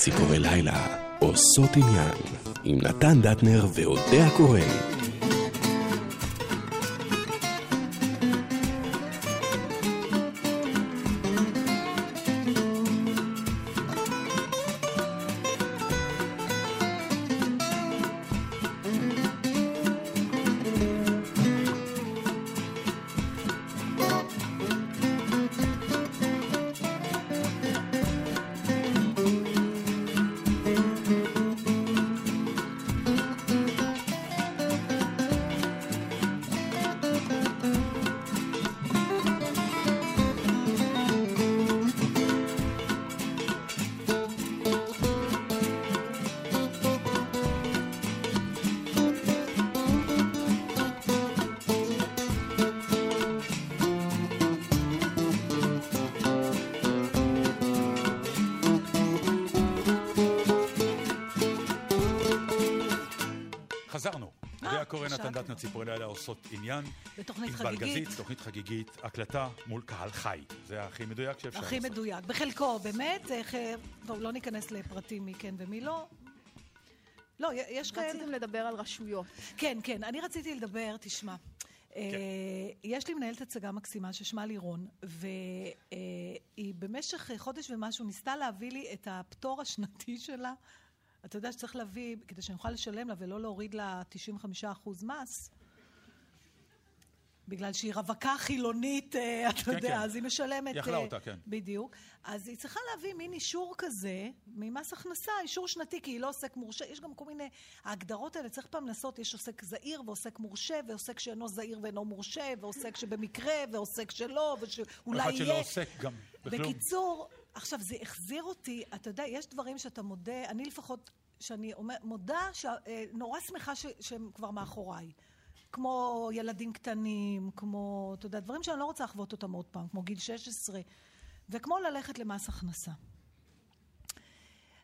ציפורי לילה עושות עניין עם נתן דטנר ואודיה כהן. הקלטה מול קהל חי. זה הכי מדויק שאפשר הכי לעשות. הכי מדויק. בחלקו, באמת, איך, טוב, לא ניכנס לפרטים מי כן ומי לא. לא, יש כאלה... רציתם לדבר על רשויות. כן, כן. אני רציתי לדבר, תשמע. כן. יש לי מנהלת הצגה מקסימה ששמה לירון, והיא במשך חודש ומשהו ניסתה להביא לי את הפטור השנתי שלה. אתה יודע שצריך להביא, כדי שאני אוכל לשלם לה ולא להוריד לה 95% מס, בגלל שהיא רווקה חילונית, אה, אתה כן, יודע, כן. אז היא משלמת... היא אכלה אה, אותה, כן. בדיוק. אז היא צריכה להביא מין אישור כזה, ממס הכנסה, אישור שנתי, כי היא לא עוסק מורשה. יש גם כל מיני... ההגדרות האלה, צריך פעם לעשות, יש עוסק זעיר ועוסק מורשה, ועוסק שאינו זעיר ואינו מורשה, ועוסק שבמקרה, ועוסק שלא, ושאולי יהיה... אחד שלא עוסק גם בכלום. בקיצור, עכשיו, זה החזיר אותי, אתה יודע, יש דברים שאתה מודה, אני לפחות, שאני אומר, מודה, שנורא אה, שמחה ש, שהם כבר מאחוריי. כמו ילדים קטנים, כמו, אתה יודע, דברים שאני לא רוצה לחוות אותם עוד פעם, כמו גיל 16, וכמו ללכת למס הכנסה.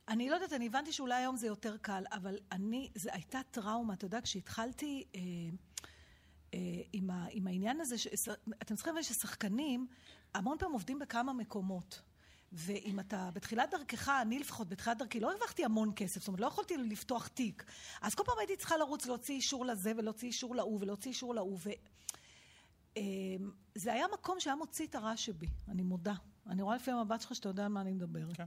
אני לא יודעת, אני הבנתי שאולי היום זה יותר קל, אבל אני, זו הייתה טראומה, אתה יודע, כשהתחלתי אה, אה, עם, ה, עם העניין הזה, ש, אתם צריכים להבין ששחקנים המון פעמים עובדים בכמה מקומות. ואם אתה בתחילת דרכך, אני לפחות בתחילת דרכי, לא הרווחתי המון כסף, זאת אומרת, לא יכולתי לפתוח תיק. אז כל פעם הייתי צריכה לרוץ, להוציא אישור לזה, ולהוציא אישור להוא, ולהוציא אישור להוא, ו... אמ, זה היה מקום שהיה מוציא את הרע שבי, אני מודה. אני רואה לפי המבט שלך שאתה יודע על מה אני מדברת. כן.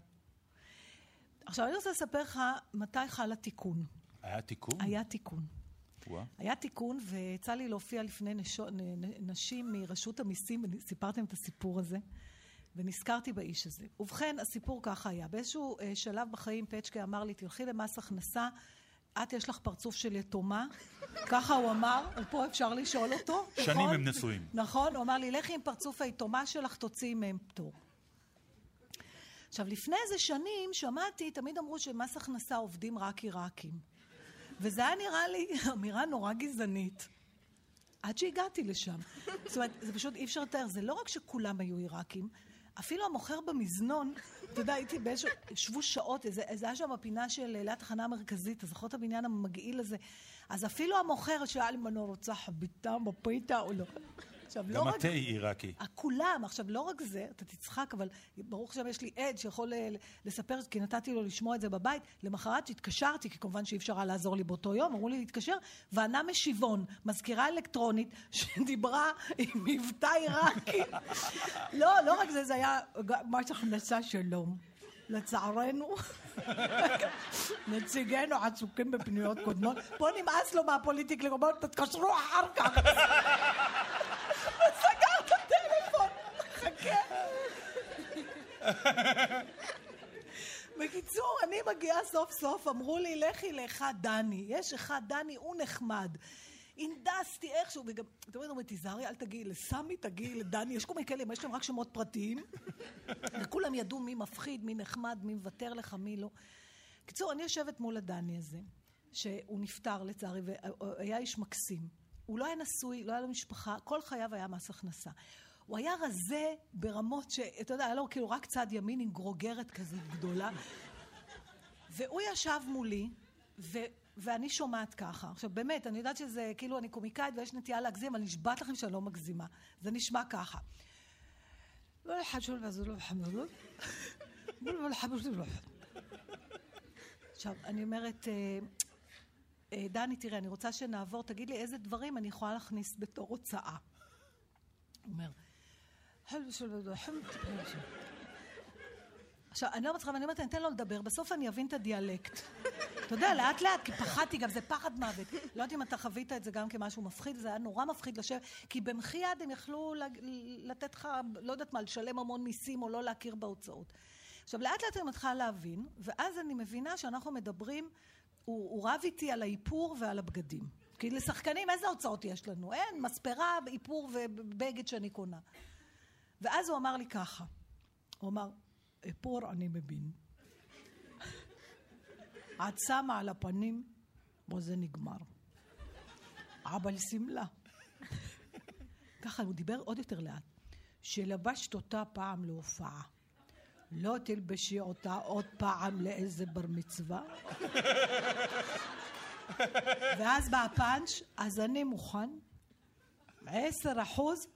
עכשיו, אני רוצה לספר לך מתי חל התיקון. היה תיקון? היה תיקון. ווא. היה תיקון, ויצא לי להופיע לפני נשו, נשים מרשות המיסים, וסיפרתם את הסיפור הזה. ונזכרתי באיש הזה. ובכן, הסיפור ככה היה. באיזשהו אה, שלב בחיים פצ'קה אמר לי, תלכי למס הכנסה, את יש לך פרצוף של יתומה, ככה הוא אמר, ופה אפשר לשאול אותו. שנים נכון? הם נשואים. נכון, הוא אמר לי, לכי עם פרצוף היתומה שלך, תוציאי מהם פטור. עכשיו, לפני איזה שנים שמעתי, תמיד אמרו שמס הכנסה עובדים רק עיראקים. וזה היה נראה לי אמירה נורא גזענית. עד שהגעתי לשם. זאת אומרת, זה פשוט אי אפשר לתאר. זה לא רק שכולם היו עיראקים, אפילו המוכר במזנון, אתה יודע, הייתי באיזשהו, ישבו שעות, זה, היה שם הפינה של ליד התחנה המרכזית, אתה זוכר את הבניין המגעיל הזה? אז אפילו המוכר שאל אם אני רוצה חביתה בפיתה או לא. עכשיו, לא רק... גם התה עיראקי. כולם. עכשיו, לא רק זה, אתה תצחק, אבל ברוך השם יש לי עד שיכול אה, לספר, כי נתתי לו לשמוע את זה בבית. למחרת התקשרתי, כי כמובן שאי אפשר היה לעזור לי באותו יום, אמרו לי להתקשר, וענה משיבון, מזכירה אלקטרונית, שדיברה עם מבטא עיראקי. לא, לא רק זה, זה היה מס הכנסה שלום. לצערנו, נציגינו עסוקים בפניות קודמות. פה נמאס לו מהפוליטיקלי, הוא אומר, תתקשרו אחר כך. סגר את הטלפון, חכה. בקיצור, אני מגיעה סוף סוף, אמרו לי, לכי לאחד דני. יש אחד דני, הוא נחמד. הנדסתי איכשהו, וגם, אתם יודעים, תיזהרי, אל תגיעי לסמי, תגיעי לדני, יש כל מיני כאלה, יש להם רק שמות פרטיים, וכולם ידעו מי מפחיד, מי נחמד, מי מוותר לך, מי לא. קיצור, אני יושבת מול הדני הזה, שהוא נפטר לצערי, והיה איש מקסים. הוא לא היה נשוי, לא היה לו משפחה, כל חייו היה מס הכנסה. הוא היה רזה ברמות שאתה יודע, היה לו כאילו רק צד ימין עם גרוגרת כזאת גדולה. והוא ישב מולי, ו... ואני שומעת ככה. עכשיו באמת, אני יודעת שזה, כאילו אני קומיקאית ויש נטייה להגזים, אבל נשבעת לכם שאני לא מגזימה. זה נשמע ככה. לא עכשיו, אני אומרת, אה, אה, דני, תראה, אני רוצה שנעבור, תגיד לי איזה דברים אני יכולה להכניס בתור הוצאה. הוא אומר, עכשיו, אני לא מצליחה, ואני אומרת, אני אתן לו לדבר, בסוף אני אבין את הדיאלקט. אתה יודע, לאט לאט, כי פחדתי גם, זה פחד מוות. לא יודעת אם אתה חווית את זה גם כמשהו מפחיד, זה היה נורא מפחיד לשבת, כי במחי יד הם יכלו לתת לך, לא יודעת מה, לשלם המון מיסים או לא להכיר בהוצאות. עכשיו, לאט לאט אני מתחילה להבין, ואז אני מבינה שאנחנו מדברים, הוא, הוא רב איתי על האיפור ועל הבגדים. כי לשחקנים איזה הוצאות יש לנו? אין, מספרה, איפור ובגד שאני קונה. ואז הוא אמר לי ככה, הוא אמר, איפור אני מבין. את שמה על הפנים, וזה נגמר. אבל שמלה. ככה הוא דיבר עוד יותר לאט. שלבשת אותה פעם להופעה. לא תלבשי אותה עוד פעם לאיזה בר מצווה? ואז בא הפאנץ', אז אני מוכן, עשר אחוז,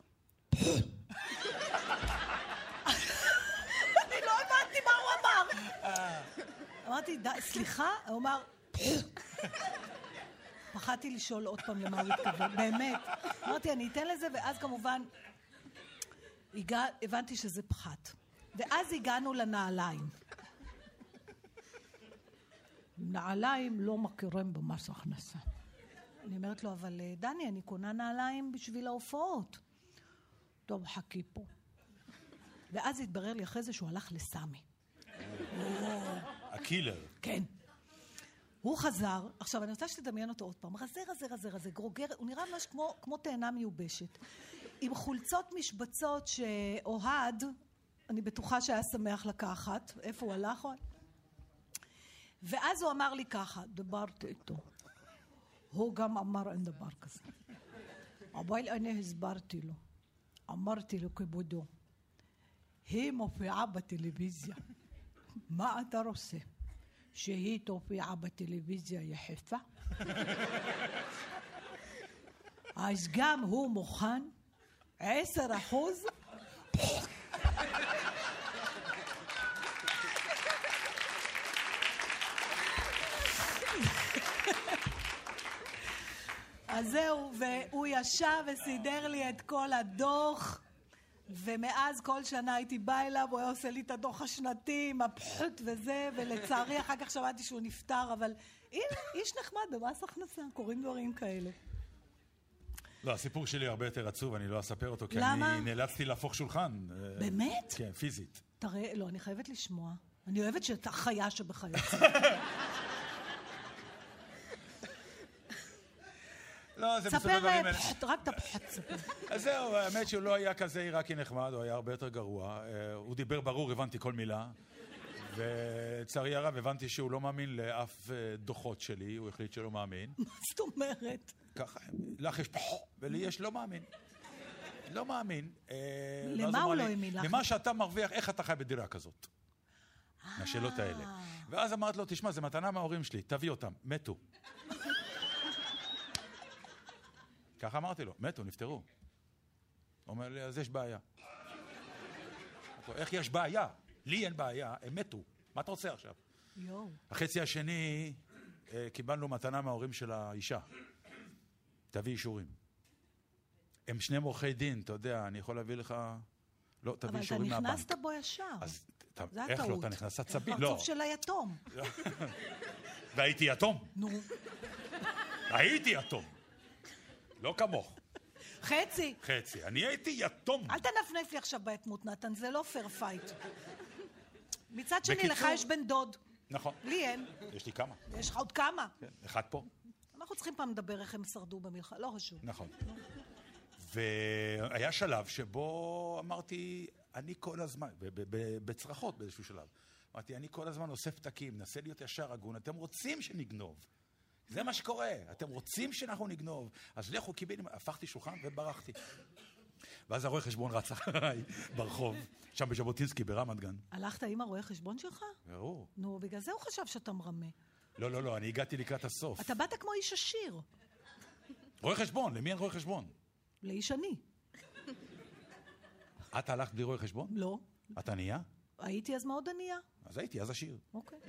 אמרתי, סליחה? הוא אמר, פחדתי לשאול עוד פעם למה הוא התכוון, באמת. אמרתי, אני אתן לזה, ואז כמובן הגע, הבנתי שזה פחת. ואז הגענו לנעליים. נעליים לא מכירים במס הכנסה. אני אומרת לו, אבל אה, דני, אני קונה נעליים בשביל ההופעות. טוב, חכי פה. ואז התברר לי אחרי זה שהוא הלך לסמי. הקילר. כן. הוא חזר, עכשיו אני רוצה שתדמיין אותו עוד פעם, רזה רזה רזה רזה, גרוגר, הוא נראה ממש כמו, כמו תאנה מיובשת. עם חולצות משבצות שאוהד, אני בטוחה שהיה שמח לקחת, איפה הוא הלך? ואז הוא אמר לי ככה, דיברתי איתו. הוא גם אמר אין דבר כזה. אבל אני הסברתי לו, אמרתי לו כבודו, היא מופיעה בטלוויזיה. מה אתה רוצה? שהיא תופיע בטלוויזיה יחפה? אז גם הוא מוכן? עשר אחוז? אז זהו, והוא ישב וסידר לי את כל הדוח. ומאז כל שנה הייתי באה אליו, הוא היה עושה לי את הדוח השנתי הפחוט וזה, ולצערי אחר כך שמעתי שהוא נפטר, אבל הנה, איש נחמד במס הכנסה, קורים דברים כאלה. לא, הסיפור שלי הרבה יותר עצוב, אני לא אספר אותו, כי למה? אני נאלצתי להפוך שולחן. באמת? כן, פיזית. תראה, לא, אני חייבת לשמוע. אני אוהבת שאתה חיה שבחיות. לא, זה ספר להם, רק את הפחת ספר. אז זהו, האמת שהוא לא היה כזה עיראקי נחמד, הוא היה הרבה יותר גרוע. אה, הוא דיבר ברור, הבנתי כל מילה. ולצערי הרב הבנתי שהוא לא מאמין לאף אה, דוחות שלי, הוא החליט שלא מאמין. מה זאת אומרת? ככה, לך יש פחו, ולי יש לא מאמין. לא מאמין. אה, למה הוא לא האמין לך? למה שאתה מרוויח, איך אתה חי בדירה כזאת? מהשאלות האלה. ואז אמרת לו, תשמע, זו מתנה מההורים שלי, תביא אותם, מתו. ככה אמרתי לו, מתו, נפטרו. אומר לי, אז יש בעיה. איך יש בעיה? לי אין בעיה, הם מתו. מה אתה רוצה עכשיו? יואו. החצי השני, אה, קיבלנו מתנה מההורים של האישה. תביא אישורים. הם שניהם עורכי דין, אתה יודע, אני יכול להביא לך... לא, תביא אישורים מהבנק. אבל אתה נכנסת בו ישר. אז איך לא? אתה נכנס עצבים? לא. הפרצוף של היתום. והייתי יתום. נו. הייתי יתום. לא כמוך. חצי. חצי. אני הייתי יתום. אל תנפנף לי עכשיו ביתמות, נתן, זה לא fair fight. מצד שני, בקיצור... לך יש בן דוד. נכון. לי אין. יש לי כמה. יש לך עוד כמה. כן, אחד פה. אנחנו צריכים פעם לדבר איך הם שרדו במלחמה, לא חשוב. נכון. והיה שלב שבו אמרתי, אני כל הזמן, בצרחות באיזשהו שלב, אמרתי, אני כל הזמן אוסף פתקים, מנסה להיות ישר הגון, אתם רוצים שנגנוב. זה מה שקורה. אתם רוצים שאנחנו נגנוב, אז לכו קיבילים. הפכתי שולחן וברחתי. ואז הרואה חשבון רץ אחריי ברחוב, שם בז'בוטינסקי, ברמת גן. הלכת עם הרואה חשבון שלך? ברור. נו, בגלל זה הוא חשב שאתה מרמה. לא, לא, לא, אני הגעתי לקראת הסוף. אתה באת כמו איש עשיר. רואה חשבון, למי אין רואה חשבון? לאיש עני. את הלכת בלי רואה חשבון? לא. את ענייה? הייתי אז מאוד ענייה. אז הייתי, אז עשיר. אוקיי.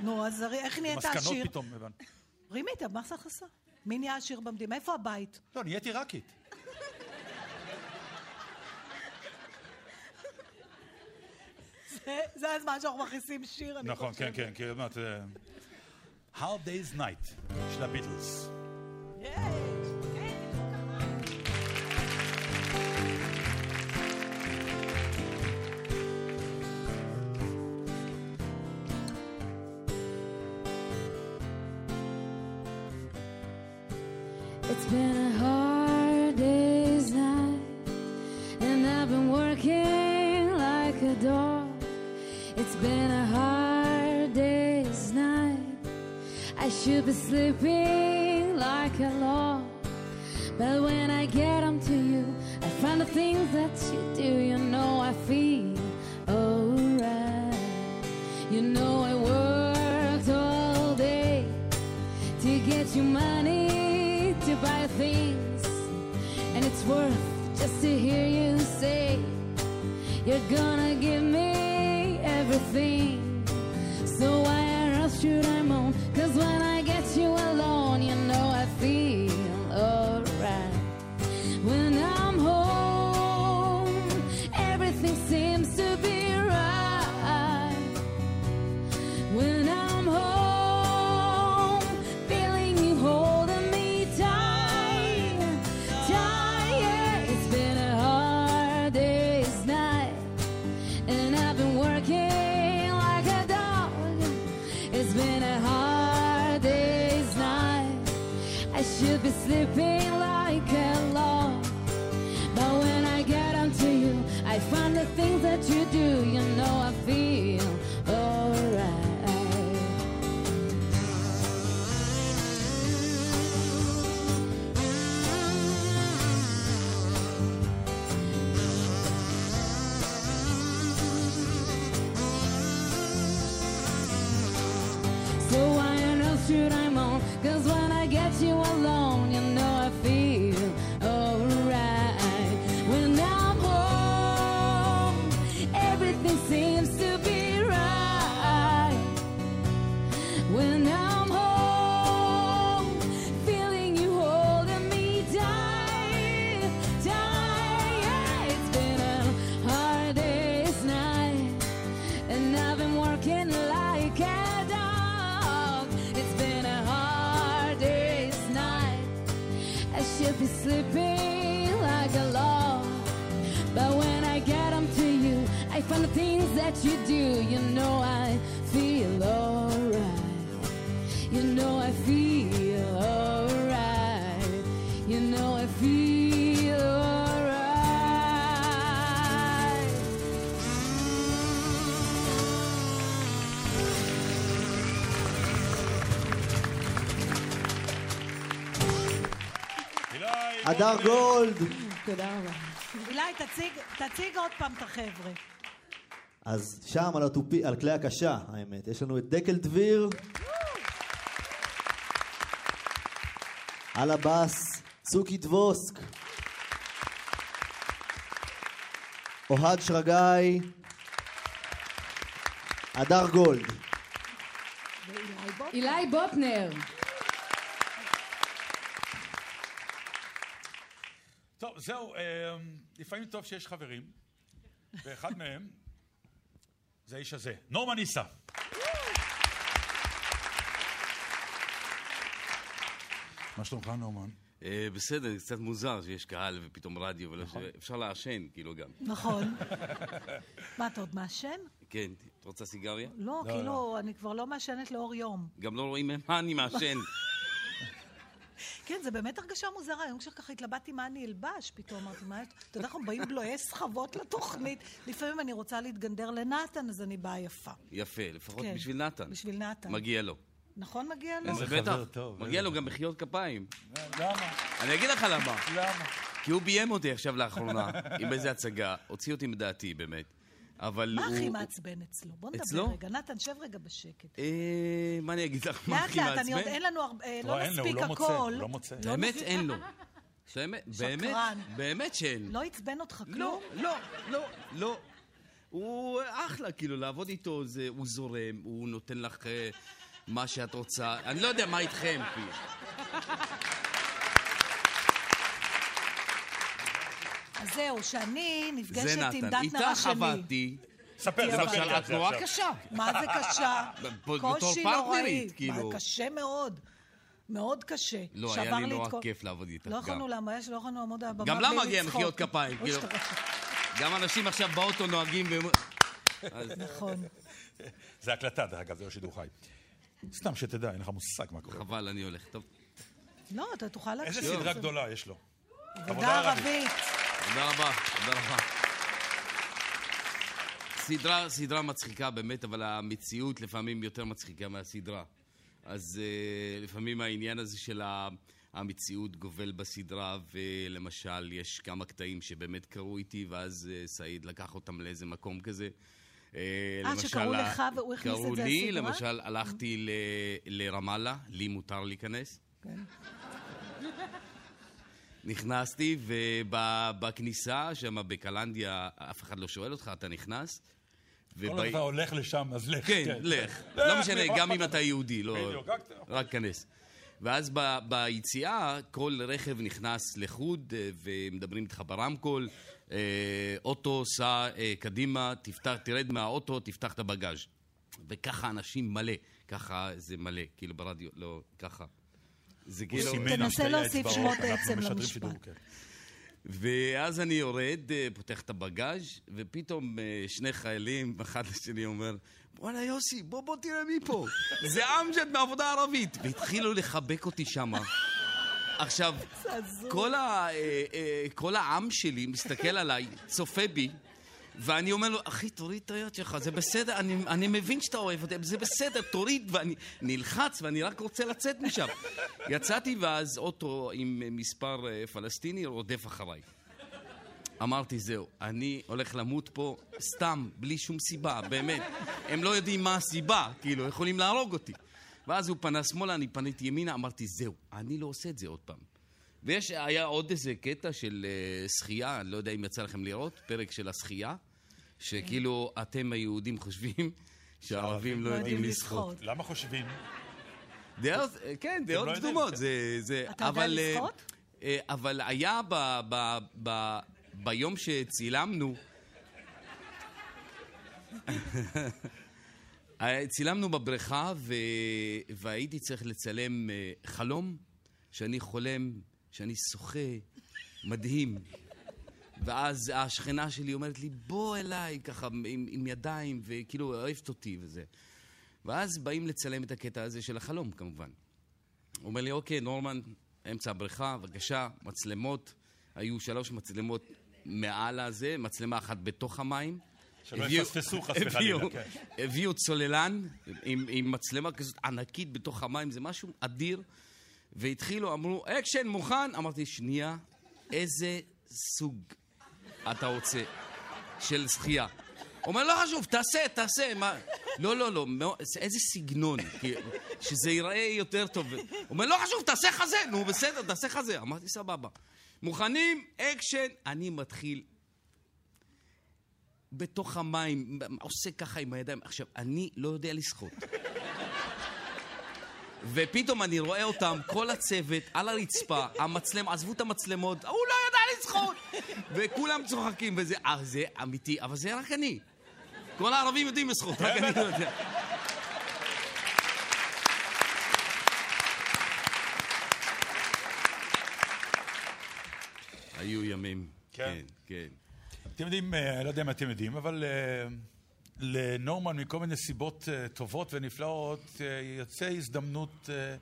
נו, אז איך נהיית מסקנות עשיר? פתאום, הבנתי. רימית, מס הכנסה. מי נהיה עשיר במדינה? איפה הבית? לא, נהייתי עיראקית. זה- הזמן שאנחנו מכניסים שיר, אני נכון, כן, חושבת. כן, כי עוד מעט... אה, Hard Day's Night של הביטלס. יש, I've been working like a dog. It's been a hard day's night. I should be sleeping like a log. But when I get onto you, I find the things that you do, you know I feel alright. You know I worked all day to get you money to buy things, and it's worth just to hear you say you're gonna give me everything. So why on earth should I sleeping like a log. But when I get onto you, I find the things that you do, you know הדר גולד. תודה רבה. אילי, תציג- תציג עוד פעם את החבר'ה. אז שם על, התופי, על כלי הקשה, האמת, יש לנו את דקל דביר. על הבאס, צוקי דבוסק. אוהד שרגאי. הדר גולד. אילי בוטנר. זהו, אה, לפעמים טוב שיש חברים, ואחד מהם זה האיש הזה, נורמן ניסה. מה שלומך, נורמן? אה, בסדר, זה קצת מוזר שיש קהל ופתאום רדיו, אבל אפשר לעשן, כאילו גם. נכון. מה, אתה עוד מעשן? כן, את רוצה סיגריה? לא, כאילו, אני כבר לא מעשנת לאור יום. גם לא רואים מה אני מעשן. כן, זה באמת הרגשה מוזרה. היום כשככה התלבטתי מה אני אלבש, פתאום אמרתי, מה, אתה יודע, אנחנו באים בלועי סחבות לתוכנית. לפעמים אני רוצה להתגנדר לנתן, אז אני באה יפה. יפה, לפחות כן, בשביל נתן. בשביל נתן. מגיע לו. נכון מגיע לו? איזה בטח, חבר טוב, מגיע איזה לו גם מחיאות כפיים. למה? אני אגיד לך למה. למה? כי הוא ביים אותי עכשיו לאחרונה, עם איזה הצגה, הוציא אותי מדעתי באמת. אבל מה הוא... הכי מעצבן אצלו? בוא נדבר אצלו? רגע. נתן, שב רגע בשקט. אה, מה אני אגיד לך? מה לאט הכי לאט, אני עוד מעצבן? אין לנו הרבה, אה, לא, לא נספיק הוא לא מוצא, הכל. הוא לא מוצא. לא האמת, נספיק- אין לו. באמת, באמת, שקרן. באמת שאין. לא עצבן אותך לא, כלום? לא, לא, לא. הוא אחלה, כאילו, לעבוד איתו, זה, הוא זורם, הוא נותן לך אה, מה שאת רוצה. אני לא יודע מה איתכם, כאילו. אז זהו, שאני נפגשת עם נתן. דטנר איתך השני. עבדתי. ספר, ספר למשל, את זה נורא. קשה. מה זה קשה? בתור קושי פרטנרית, נוראי. כאילו. קשה מאוד. מאוד קשה. לא, היה לי את נורא כל- כיף לעבוד איתך. לא. יכולנו לעמוד, לא יכולנו לעמוד על הבמה גם לה מגיע. מחיאות כפיים, כאילו. גם אנשים עכשיו באוטו נוהגים ו... נכון. זה הקלטה, דרך אגב, זה לא שידור חי. סתם שתדע, אין לך מושג מה קורה. חבל, אני הולך. טוב. לא, אתה תוכל להקשיב. איזה סדרה גדולה יש לו. עבודה ערבית. תודה רבה, תודה רבה. סדרה, סדרה מצחיקה באמת, אבל המציאות לפעמים יותר מצחיקה מהסדרה. אז uh, לפעמים העניין הזה של המציאות גובל בסדרה, ולמשל, יש כמה קטעים שבאמת קרו איתי, ואז uh, סעיד לקח אותם לאיזה מקום כזה. אה, למשל, שקראו לך והוא הכניס את קראו זה לי, לסדרה? למשל, הלכתי לרמאללה, לי מותר להיכנס. כן. נכנסתי, ובכניסה, שם בקלנדיה, אף אחד לא שואל אותך, אתה נכנס. כל עוד אתה הולך לשם, אז לך. כן, לך. לא משנה, גם אם אתה יהודי, לא... רק- כנס. ואז ב- ביציאה, כל רכב נכנס לחוד, אה, ומדברים איתך ברמקול, אה, אוטו, סע אה, קדימה, תפתח, תרד מהאוטו, תפתח את הבגאז'. וככה אנשים מלא, ככה זה מלא, כאילו ברדיו, לא, ככה. זה הוא כאילו... סימן תנסה להוסיף שמות עצם למשפט. כן. ואז אני יורד, אה, פותח את הבגאז', ופתאום אה, שני חיילים, אחד לשני אומר, בואנה יוסי, בוא בוא תראה מי פה. זה אמג'ד מעבודה ערבית. והתחילו לחבק אותי שמה. עכשיו, כל, ה, אה, כל העם שלי מסתכל עליי, צופה בי, ואני אומר לו, אחי, תוריד את היד שלך, זה בסדר, אני, אני מבין שאתה אוהב אותי, זה בסדר, תוריד, ואני נלחץ, ואני רק רוצה לצאת משם. יצאתי, ואז אוטו עם מספר אה, פלסטיני רודף אחריי. אמרתי, זהו, אני הולך למות פה סתם, בלי שום סיבה, באמת. הם לא יודעים מה הסיבה, כאילו, יכולים להרוג אותי. ואז הוא פנה שמאלה, אני פניתי ימינה, אמרתי, זהו, אני לא עושה את זה עוד פעם. ויש, היה עוד איזה קטע של uh, שחייה, אני לא יודע אם יצא לכם לראות, פרק של השחייה, שכאילו אתם היהודים חושבים שהערבים לא יודעים לשחות. למה חושבים? דעות, כן, דעות לא קדומות. זה, זה... אתה יודע אבל, אה, לשחות? אה, אבל היה ב, ב, ב, ביום שצילמנו, אה, צילמנו בבריכה. והייתי צריך לצלם אה, חלום שאני חולם, שאני שוחה, מדהים. ואז השכנה שלי אומרת לי, בוא אליי, ככה, עם, עם ידיים, וכאילו אוהבת אותי וזה. ואז באים לצלם את הקטע הזה של החלום, כמובן. הוא אומר לי, אוקיי, נורמן, אמצע הבריכה, בבקשה, מצלמות. היו שלוש מצלמות מעל הזה, מצלמה אחת בתוך המים. שלא יפספסו חס וחלילה, כן. הביאו צוללן עם, עם מצלמה כזאת ענקית בתוך המים, זה משהו אדיר. והתחילו, אמרו, אקשן, מוכן? אמרתי, שנייה, איזה סוג אתה רוצה של שחייה? אומר, לא חשוב, תעשה, תעשה. מה? לא, לא, לא, איזה סגנון, שזה ייראה יותר טוב. אומר, לא חשוב, תעשה חזה. נו, בסדר, תעשה חזה. אמרתי, סבבה. מוכנים? אקשן. אני מתחיל בתוך המים, עושה ככה עם הידיים. עכשיו, אני לא יודע לשחות. ופתאום אני רואה אותם, כל הצוות, על הרצפה, המצלם, עזבו את המצלמות, הוא לא יודע לשחות! וכולם צוחקים, וזה, אה, זה אמיתי, אבל זה רק אני. כל הערבים יודעים לשחות, רק אני לא יודע. היו ימים, כן. כן, כן. אתם יודעים, אה, לא יודע אם אתם יודעים, אבל אה, לנורמן מכל מיני סיבות אה, טובות ונפלאות אה, יוצא הזדמנות אה,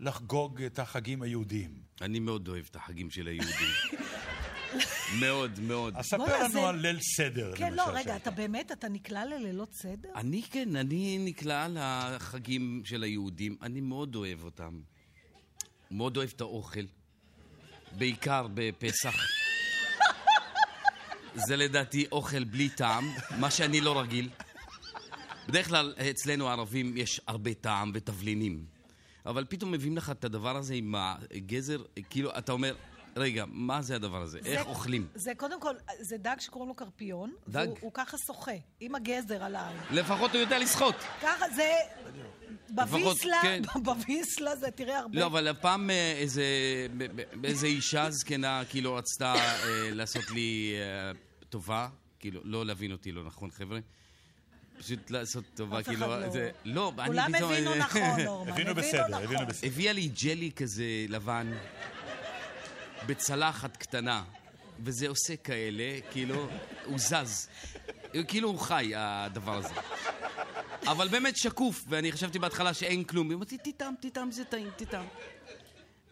לחגוג את החגים היהודיים. אני מאוד אוהב את החגים של היהודים. מאוד, מאוד. אז ספר לנו זה- על ליל סדר, למשל. כן, לא, רגע. אתה באמת, אתה נקלע ללילות סדר? אני כן, אני נקלע לחגים של היהודים, אני מאוד אוהב אותם. מאוד אוהב את האוכל, בעיקר בפסח. זה לדעתי אוכל בלי טעם, מה שאני לא רגיל. בדרך כלל אצלנו הערבים יש הרבה טעם ותבלינים. אבל פתאום מביאים לך את הדבר הזה עם הגזר, כאילו, אתה אומר, רגע, מה זה הדבר הזה? איך אוכלים? זה קודם כל, זה דג שקוראים לו קרפיון. דג? והוא הוא ככה שוחה, עם הגזר על העין. לפחות הוא יודע לשחות. ככה זה... בוויסלה, כן. בוויסלה זה תראה הרבה. לא, אבל הפעם אה, איזה, איזה אישה זקנה כאילו רצתה אה, לעשות לי אה, טובה, כאילו, לא להבין אותי לא נכון, חבר'ה. פשוט לעשות טובה, כאילו, לא. זה... לא, אני כולם פתאום... הבינו נכון, נורמן. הבינו בסדר, נכון. הבינו בסדר. הביאה לי ג'לי כזה לבן, בצלחת קטנה, וזה עושה כאלה, כאילו, הוא זז. כאילו הוא חי, הדבר הזה. אבל באמת שקוף, ואני חשבתי בהתחלה שאין כלום. היא אמרתי, תטעם, תטעם, זה טעים, תטעם.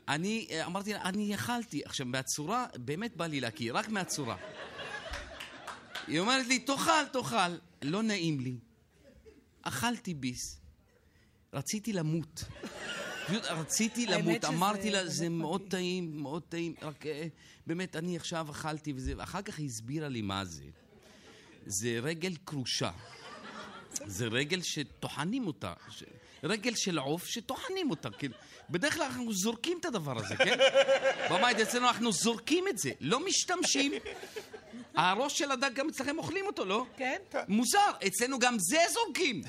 אני אה, אמרתי לה, אני אכלתי. עכשיו, מהצורה, באמת בא לי להכיר, רק מהצורה. היא אומרת לי, תאכל, תאכל. לא נעים לי. אכלתי ביס. רציתי למות. פשוט רציתי למות. אמרתי לה, זה מאוד מדהים." טעים, מאוד טעים. רק אה, באמת, אני עכשיו אכלתי וזה. ואחר כך היא הסבירה לי מה זה. זה רגל כרושה. זה רגל שטוחנים אותה. ש... רגל של עוף שטוחנים אותה. כאילו, בדרך כלל אנחנו זורקים את הדבר הזה, כן? בבית אצלנו אנחנו זורקים את זה, לא משתמשים. הראש של הדג גם אצלכם אוכלים אותו, לא? כן? מוזר, אצלנו גם זה זורקים.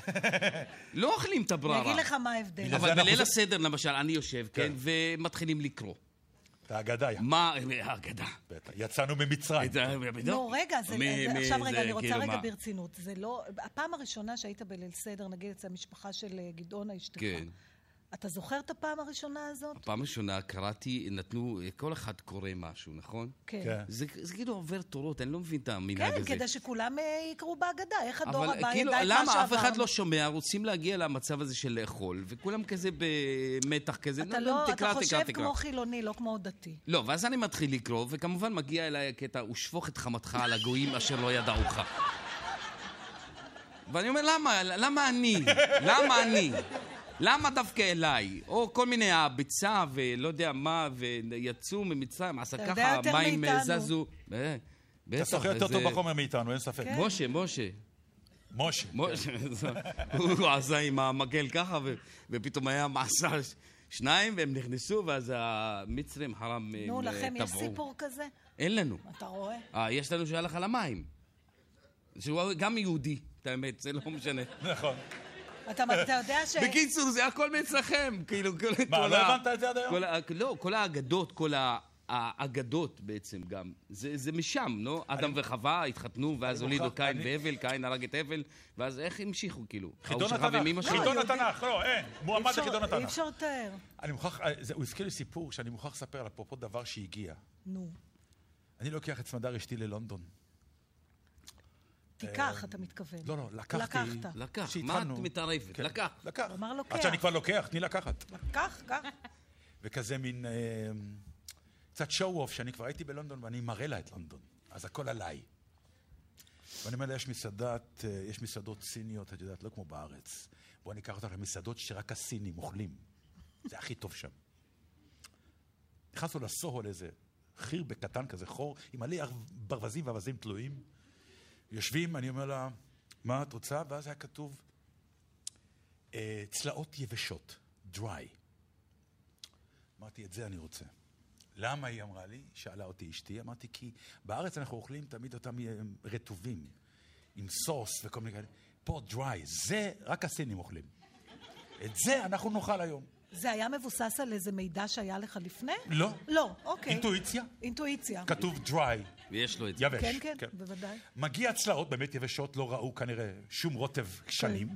לא אוכלים את אני הבררה. אגיד לך מה ההבדל. אבל בליל הסדר, למשל, אני יושב, כן, ומתחילים לקרוא. את האגדה. מה, האגדה. בטח. יצאנו ממצרים. לא, רגע, עכשיו זה, רגע, אני רוצה כאילו, רגע מה? ברצינות. זה לא... הפעם הראשונה שהיית בליל סדר, נגיד אצל המשפחה של אה, גדעונה אשתך, כן. אתה זוכר את הפעם הראשונה הזאת? פעם ראשונה קראתי, נתנו, כל אחד קורא משהו, נכון? כן. כן. זה, זה כאילו עובר תורות, אני לא מבין את המנהג כן, הזה. כדי שכולם אה, יקראו בהגדה, איך הדור אבל הבא כאילו, ידע את מה למה שעברנו. אף אחד לא שומע, רוצים להגיע למצב הזה של לאכול, וכולם כזה במתח כזה, אתה נו, לא, תקרא, אתה תקרא, חושב תקרא. כמו חילוני, לא כמו דתי. לא, ואז אני מתחיל לקרוא, וכמובן מגיע אליי הקטע, ושפוך את חמתך על הגויים אשר לא ידעוך. ואני אומר, למה? למה אני? למה אני? למה דווקא אליי? או כל מיני הביצה ולא יודע מה, ויצאו ממצרים, עשה ככה, יותר מים מאיתנו. זזו. אה, אתה שוחה יותר טוב בחומר מאיתנו, אין ספק. כן. משה, משה. משה. משה, הוא עשה עם המקל ככה, ופתאום היה מעשה שניים, והם נכנסו, ואז המצרים חרם נו, הם, אה, לכם יש טבעו. סיפור כזה? אין לנו. אתה רואה? אה, יש לנו שהלך על המים. שהוא גם יהודי, את האמת, זה לא משנה. נכון. אתה יודע ש... בקיצור, זה הכל מאצלכם, כאילו, כל מה, כל לא הבנת את זה עד היום? לא, כל האגדות, כל ה- האגדות בעצם גם, זה זה משם, לא? אדם וחווה התחתנו, ואז הולידו קין והבל, קין הרג את הבל, ואז איך המשיכו, כאילו? חידון התנ"ך. חידון התנ"ך, לא, אין. מועמד אי אפשר- לחידון אי התנ"ך. אפשר לתאר. אני מוכרח, אה, זה- הוא הזכיר לי סיפור שאני מוכרח לספר על אפרופו דבר שהגיע. נו. אני לוקח את סמדר אשתי ללונדון. תיקח, אתה מתכוון. לא, לא, לקחתי... לקחת. לקח, מה את מתערבת? כן, לקח. לקח. הוא אמר לוקח. עד שאני כבר לוקח, תני לקחת. קח, קח. וכזה מין... אה, קצת אוף, שאני כבר הייתי בלונדון ואני מראה לה את לונדון. אז הכל עליי. ואני אומר לה, יש מסעדת, אה, יש מסעדות סיניות, את יודעת, לא כמו בארץ. בואו אני אקח אותך למסעדות שרק הסינים אוכלים. זה הכי טוב שם. נכנסנו לסוהו לאיזה חיר בקטן כזה, חור, עם מלא ברווזים ואווזים תלויים. יושבים, אני אומר לה, מה את רוצה? ואז היה כתוב, אה, צלעות יבשות, dry. אמרתי, את זה אני רוצה. למה היא אמרה לי? שאלה אותי אשתי. אמרתי, כי בארץ אנחנו אוכלים תמיד אותם אה, רטובים, עם סוס וכל מיני כאלה. פה dry, זה רק הסינים אוכלים. את זה אנחנו נאכל היום. זה היה מבוסס על איזה מידע שהיה לך לפני? לא. לא, אוקיי. אינטואיציה, אינטואיציה. כתוב dry, ויש לו את זה. יבש. כן, כן, בוודאי. מגיע צלעות באמת יבשות, לא ראו כנראה שום רוטב שנים.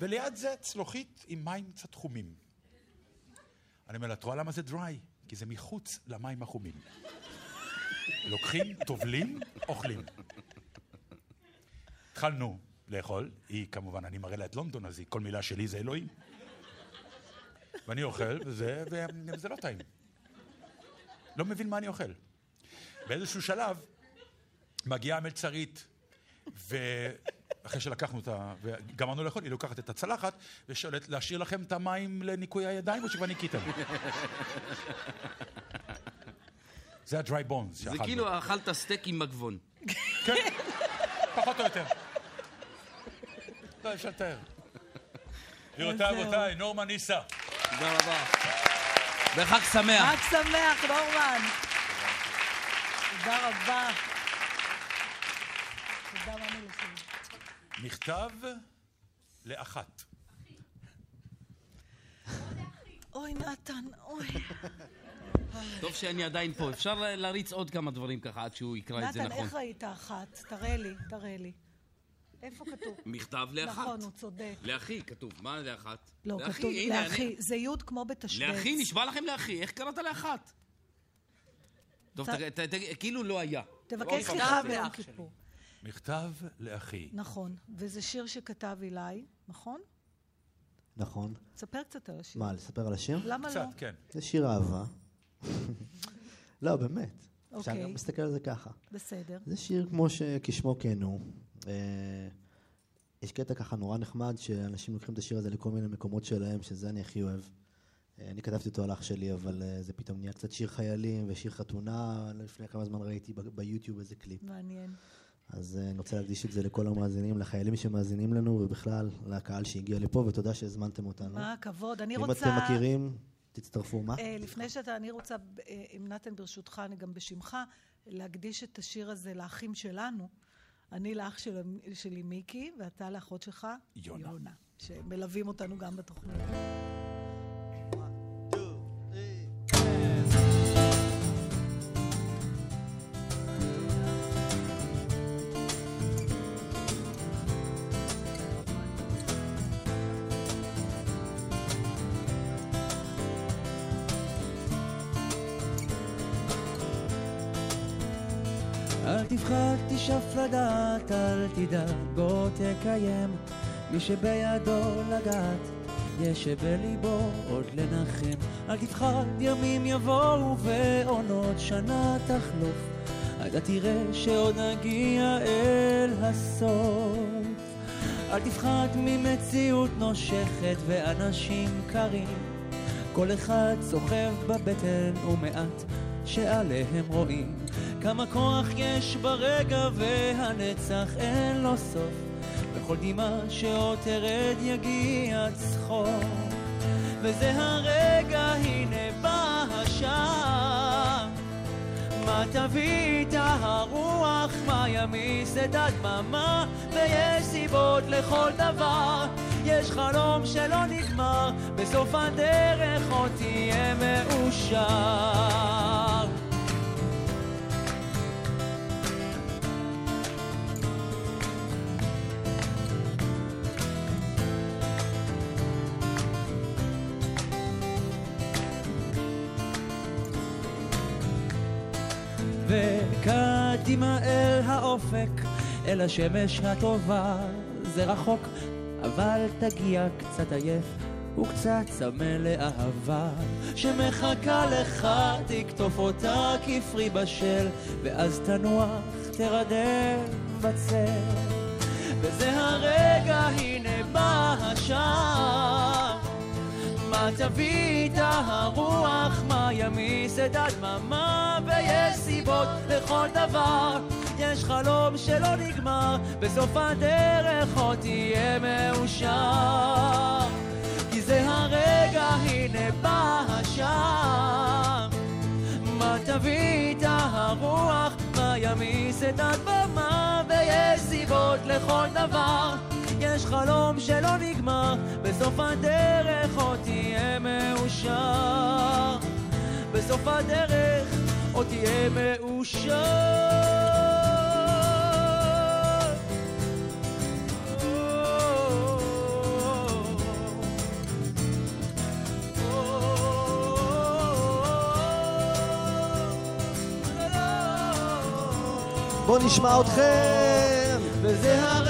וליד זה צלוחית עם מים קצת חומים. אני אומר לה, את רואה למה זה דריי? כי זה מחוץ למים החומים. לוקחים, טובלים, אוכלים. התחלנו לאכול, היא כמובן, אני מראה לה את לונדון, אז היא, כל מילה שלי זה אלוהים. ואני אוכל, וזה, וזה לא טעים. לא מבין מה אני אוכל. באיזשהו שלב, מגיעה המלצרית, ואחרי שלקחנו את ה... וגמרנו לאכול, היא לוקחת את הצלחת ושואלת, להשאיר לכם את המים לניקוי הידיים או שכבר ניקיתם? זה ה-dry bones זה שאכלנו. כאילו אכלת סטייק עם מגבון. כן, פחות או יותר. לא, אפשר לתאר. גבירותיי, רבותיי, נורמן ניסה. תודה רבה. וחג שמח. חג שמח, נורמן. תודה רבה. תודה? מכתב לאחת. אוי, נתן, אוי. טוב שאני עדיין פה. אפשר להריץ עוד כמה דברים ככה עד שהוא יקרא את זה נתן, נכון. איך ראית אחת? תראה לי, תראה לי. איפה כתוב? מכתב לאחת. נכון, הוא צודק. לאחי, כתוב. מה לאחת? לא, כתוב לאחי. זה י' כמו בתשבץ. לאחי, נשבע לכם לאחי. איך קראת לאחת? טוב, כאילו לא היה. תבקש פעם. סליחה ביום כיפור. מכתב לאחי. נכון, וזה שיר שכתב אילי, נכון? נכון. תספר קצת על השיר. מה, לספר על השיר? למה לא? קצת, כן. זה שיר אהבה. לא, באמת. אפשר אוקיי. גם להסתכל על זה ככה. בסדר. זה שיר כמו שכשמו כן הוא. אה, יש קטע ככה נורא נחמד, שאנשים לוקחים את השיר הזה לכל מיני מקומות שלהם, שזה אני הכי אוהב. אה, אני כתבתי אותו על אח שלי, אבל אה, זה פתאום נהיה קצת שיר חיילים ושיר חתונה. לפני כמה זמן ראיתי ביוטיוב איזה קליפ. מעניין. אז אה, אני רוצה להקדיש את זה לכל המאזינים, לחיילים שמאזינים לנו, ובכלל לקהל שהגיע לפה, ותודה שהזמנתם אותנו. מה הכבוד. אני אם רוצה... אתם מכירים, תצטרפו. מה? לפני שאתה, אני רוצה, אם נתן ברשותך, אני גם בשמך, להקדיש את השיר הזה לאחים שלנו. אני לאח של, שלי מיקי, ואתה לאחות שלך, יונה. יונה, שמלווים אותנו גם בתוכנית. תפחד, תשאף לדעת, אל תדאג, בוא תקיים. מי שבידו לגעת, יש שבליבו עוד לנחם. אל תפחד, ימים יבואו ועונות שנה תחלוף. אתה תראה שעוד נגיע אל הסוף. אל תפחד ממציאות נושכת ואנשים קרים. כל אחד סוחב בבטן ומעט שעליהם רואים כמה כוח יש ברגע והנצח אין לו סוף. וכל דמעה שעוד תרד יגיע צחוק. וזה הרגע הנה בא השעה. מה תביא איתה הרוח, מה ימיס את הדממה, ויש סיבות לכל דבר, יש חלום שלא נגמר, בסוף הדרך עוד תהיה מאושר. וקדימה אל האופק, אל השמש הטובה. זה רחוק, אבל תגיע קצת עייף וקצת צמא לאהבה שמחכה לך, תקטוף אותה כפרי בשל, ואז תנוח, תרדם בצל. וזה הרגע, הנה בא השעה. מה תביא איתה הרוח, מה ימיס את הדממה, ויש סיבות לכל דבר. יש חלום שלא נגמר, בסוף הדרך עוד תהיה מאושר. כי זה הרגע, הנה בא השעה. מה תביא איתה הרוח, מה ימיס את הדממה, ויש סיבות לכל דבר. יש חלום שלא נגמר, בסוף הדרך עוד תהיה מאושר. בסוף הדרך עוד תהיה מאושר. בואו נשמע אתכם! וזה הרגע,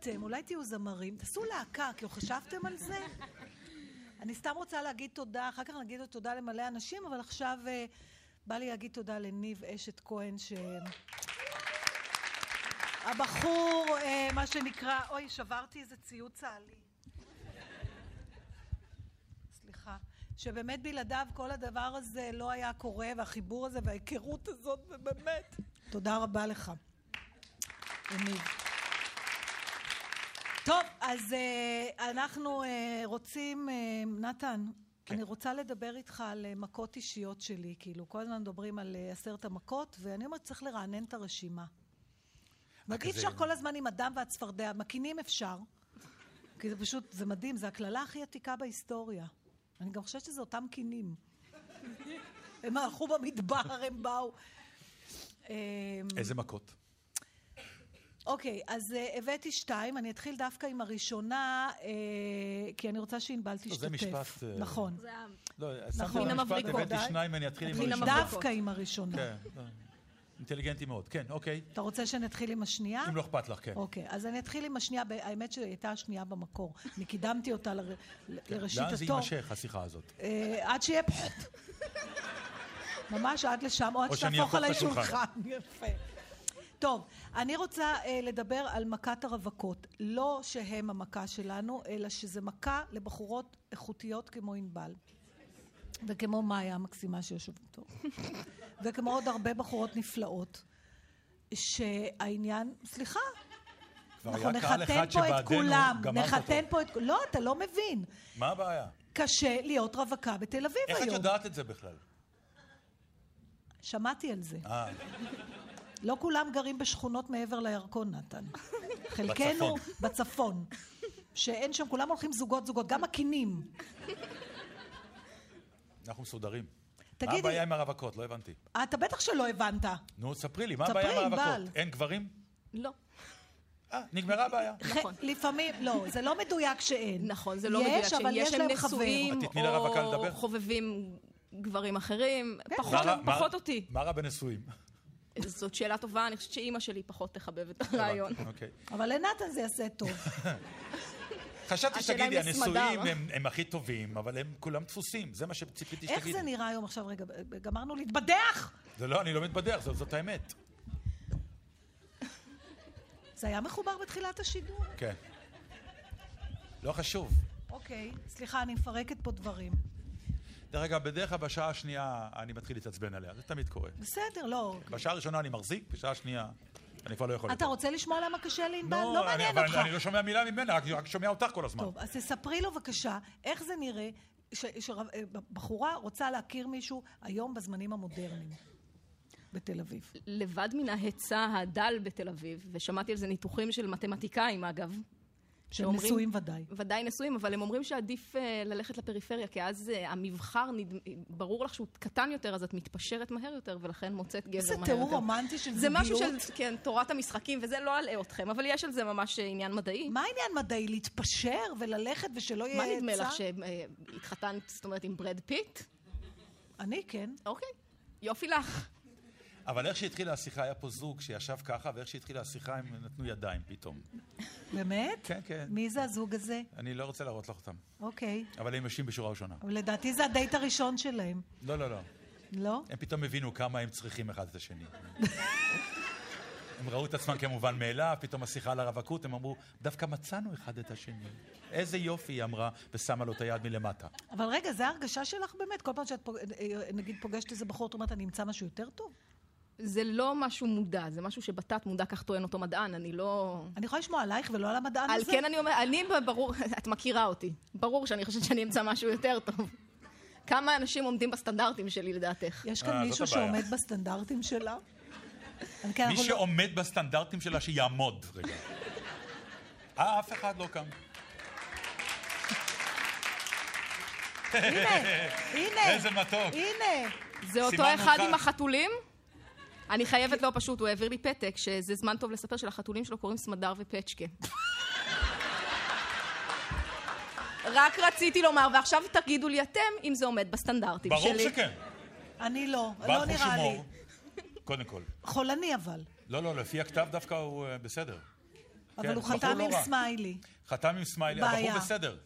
אתם, אולי תהיו זמרים. תעשו להקה, כאילו חשבתם על זה? אני סתם רוצה להגיד תודה, אחר כך נגיד תודה למלא אנשים, אבל עכשיו אה, בא לי להגיד תודה לניב אשת כהן, ש... הבחור, אה, מה שנקרא, אוי, שברתי איזה ציוד צה"לי. סליחה. שבאמת בלעדיו כל הדבר הזה לא היה קורה, והחיבור הזה וההיכרות הזאת, ובאמת. תודה רבה לך. יניב. טוב, אז uh, אנחנו uh, רוצים, uh, נתן, כן. אני רוצה לדבר איתך על uh, מכות אישיות שלי, כאילו, כל הזמן מדברים על uh, עשרת המכות, ואני אומרת, צריך לרענן את הרשימה. זאת אי אפשר כל הזמן עם הדם והצפרדע, מקינים אפשר, כי זה פשוט, זה מדהים, זה הקללה הכי עתיקה בהיסטוריה. אני גם חושבת שזה אותם קינים. הם הלכו במדבר, הם באו. אמ, איזה מכות? אוקיי, אז uh, הבאתי שתיים, אני אתחיל דווקא עם הראשונה, uh, כי אני רוצה שענבל תשתתף. זה משפט, אה, נכון. זה ה... לא, נכון. שמתי מן למשפט, המבריקות. הבאתי שניים, אני אתחיל עם מן הראשונה. המבריקות. דווקא עם הראשונה. כן, לא. אינטליגנטי מאוד. כן, אוקיי. אתה רוצה שנתחיל עם השנייה? אם לא אכפת לך, כן. אוקיי, אז אני אתחיל עם השנייה, האמת שהיא הייתה השנייה במקור. אני קידמתי אותה לר... לראשית לאן זה התור. יימשך, השיחה הזאת? עד שיהיה פחות. ממש עד לשם, או עד שתהפוך עליי את השולחן. שולחן. יפה. טוב, אני רוצה אה, לדבר על מכת הרווקות. לא שהם המכה שלנו, אלא שזה מכה לבחורות איכותיות כמו ענבל. וכמו מאיה המקסימה שיושבת פה. וכמו עוד הרבה בחורות נפלאות. שהעניין, סליחה, אנחנו נחתן פה את כולם, נחתן. פה את... לא, אתה לא מבין. מה הבעיה? קשה להיות רווקה בתל אביב איך את היום. יודעת את זה בכלל? שמעתי על זה. לא כולם גרים בשכונות מעבר לירקון, נתן. חלקנו בצפון. שאין שם, כולם הולכים זוגות זוגות, גם הקינים. אנחנו מסודרים. מה תגידי- הבעיה עם הרווקות? לא הבנתי. אה, אתה בטח שלא הבנת. נו, ספרי לי, מה הבעיה עם. הרווקות? אין גברים? לא. אה, נגמרה הבעיה. נכון. לפעמים, לא, זה לא מדויק שאין. נכון, זה לא מדויק. יש, אבל יש הם להם. נשואים, או? חובבים גברים אחרים. כן. מה מה- פחות אותי. מה רע בנשואים? זאת שאלה טובה, אני חושבת שאימא שלי פחות תחבב את הרעיון. אוקיי. אבל לנתן זה יעשה טוב. חשבתי שתגידי. הנשואים הם- הם הכי טובים, אבל הם כולם דפוסים, זה מה שציפיתי איך שתגידי. זה נראה היום עכשיו? רגע, גמרנו להתבדח! זה לא, אני לא מתבדח, זאת- זאת האמת. זה היה מחובר בתחילת השידור. כן. לא חשוב. אוקיי, סליחה, אני מפרקת פה דברים. דרך אגב, בדרך כלל בשעה השנייה אני מתחיל להתעצבן עליה, זה תמיד קורה. בסדר, לא. בשעה הראשונה אני מחזיק, בשעה השנייה אני כבר לא יכול אתה רוצה לשמוע למה קשה לענבל? לא אני- מעניין אותך. אני לא שומע מילה ממנה, רק- רק שומע אותך כל הזמן. טוב, אז תספרי לו בבקשה, איך זה נראה שבחורה רוצה להכיר מישהו היום בזמנים המודרניים בתל אביב. לבד מן ההיצע הדל בתל אביב, ושמעתי על זה ניתוחים של מתמטיקאים אגב, שאומרים- נשואים ודאי. ודאי נשואים, אבל הם אומרים שעדיף אה, ללכת לפריפריה, כי אז אה, המבחר, נד... ברור לך שהוא קטן יותר, אז את מתפשרת מהר יותר, ולכן מוצאת גבר מהר תיאור יותר. רומנטי של זה זוגיות. משהו של, כן, תורת המשחקים, וזה לא אלאה אתכם, אבל יש על זה ממש אה, עניין מדעי. מה העניין מדעי? להתפשר וללכת ושלא יהיה מה היצע? נדמה לך, שהתחתנת, זאת אומרת, עם ברד פיט? אני כן. אוקיי, יופי לך. אבל איך שהתחילה השיחה, היה פה זוג שישב ככה, ואיך שהתחילה השיחה הם נתנו ידיים פתאום. באמת? כן, כן. מי זה הזוג הזה? אני לא רוצה להראות לך אותם. אוקיי. אבל הם יושבים בשורה ראשונה. אבל לדעתי זה הדייט הראשון שלהם. לא, לא, לא. לא? הם פתאום הבינו כמה הם צריכים אחד את השני. הם ראו את עצמם כמובן מאליו, פתאום השיחה על הרווקות, הם אמרו, דווקא מצאנו אחד את השני. איזה יופי, היא אמרה, ושמה לו את היד מלמטה. אבל רגע, זו ההרגשה שלך באמת? כל פעם שאת פוג... נגיד פוגשת איזה בחור, את אומרת, אני אמצא משהו יותר טוב? זה לא משהו מודע, זה משהו שבתת מודע, כך טוען אותו מדען, אני לא... אני יכולה לשמוע עלייך ולא על המדען על הזה? כן אני אומרת, אני ברור, את מכירה אותי. ברור שאני חושבת שאני אמצא משהו יותר טוב. כמה אנשים עומדים בסטנדרטים שלי לדעתך? יש אה, כאן זאת מישהו. שעומד בסטנדרטים שלה? כן, מי לא- שעומד בסטנדרטים שלה, שיעמוד. רגע. אה, אף אחד לא קם. הנה, הנה. איזה מתוק. הנה. זה אותו אחד. עם החתולים? אני חייבת לו פשוט, הוא העביר לי פתק שזה זמן טוב לספר שלחתולים שלו קוראים סמדר ופצ'קה. רק רציתי לומר, ועכשיו תגידו לי אתם אם זה עומד בסטנדרטים ברור שלי. שכן. אני לא, לא נראה לי. קודם כל. חולני אבל. לא, לא, לפי הכתב דווקא הוא אה, בסדר. אבל כן, הוא חתם לא עם רע. סמיילי. חתם עם סמיילי, בעיה. הבחור בסדר.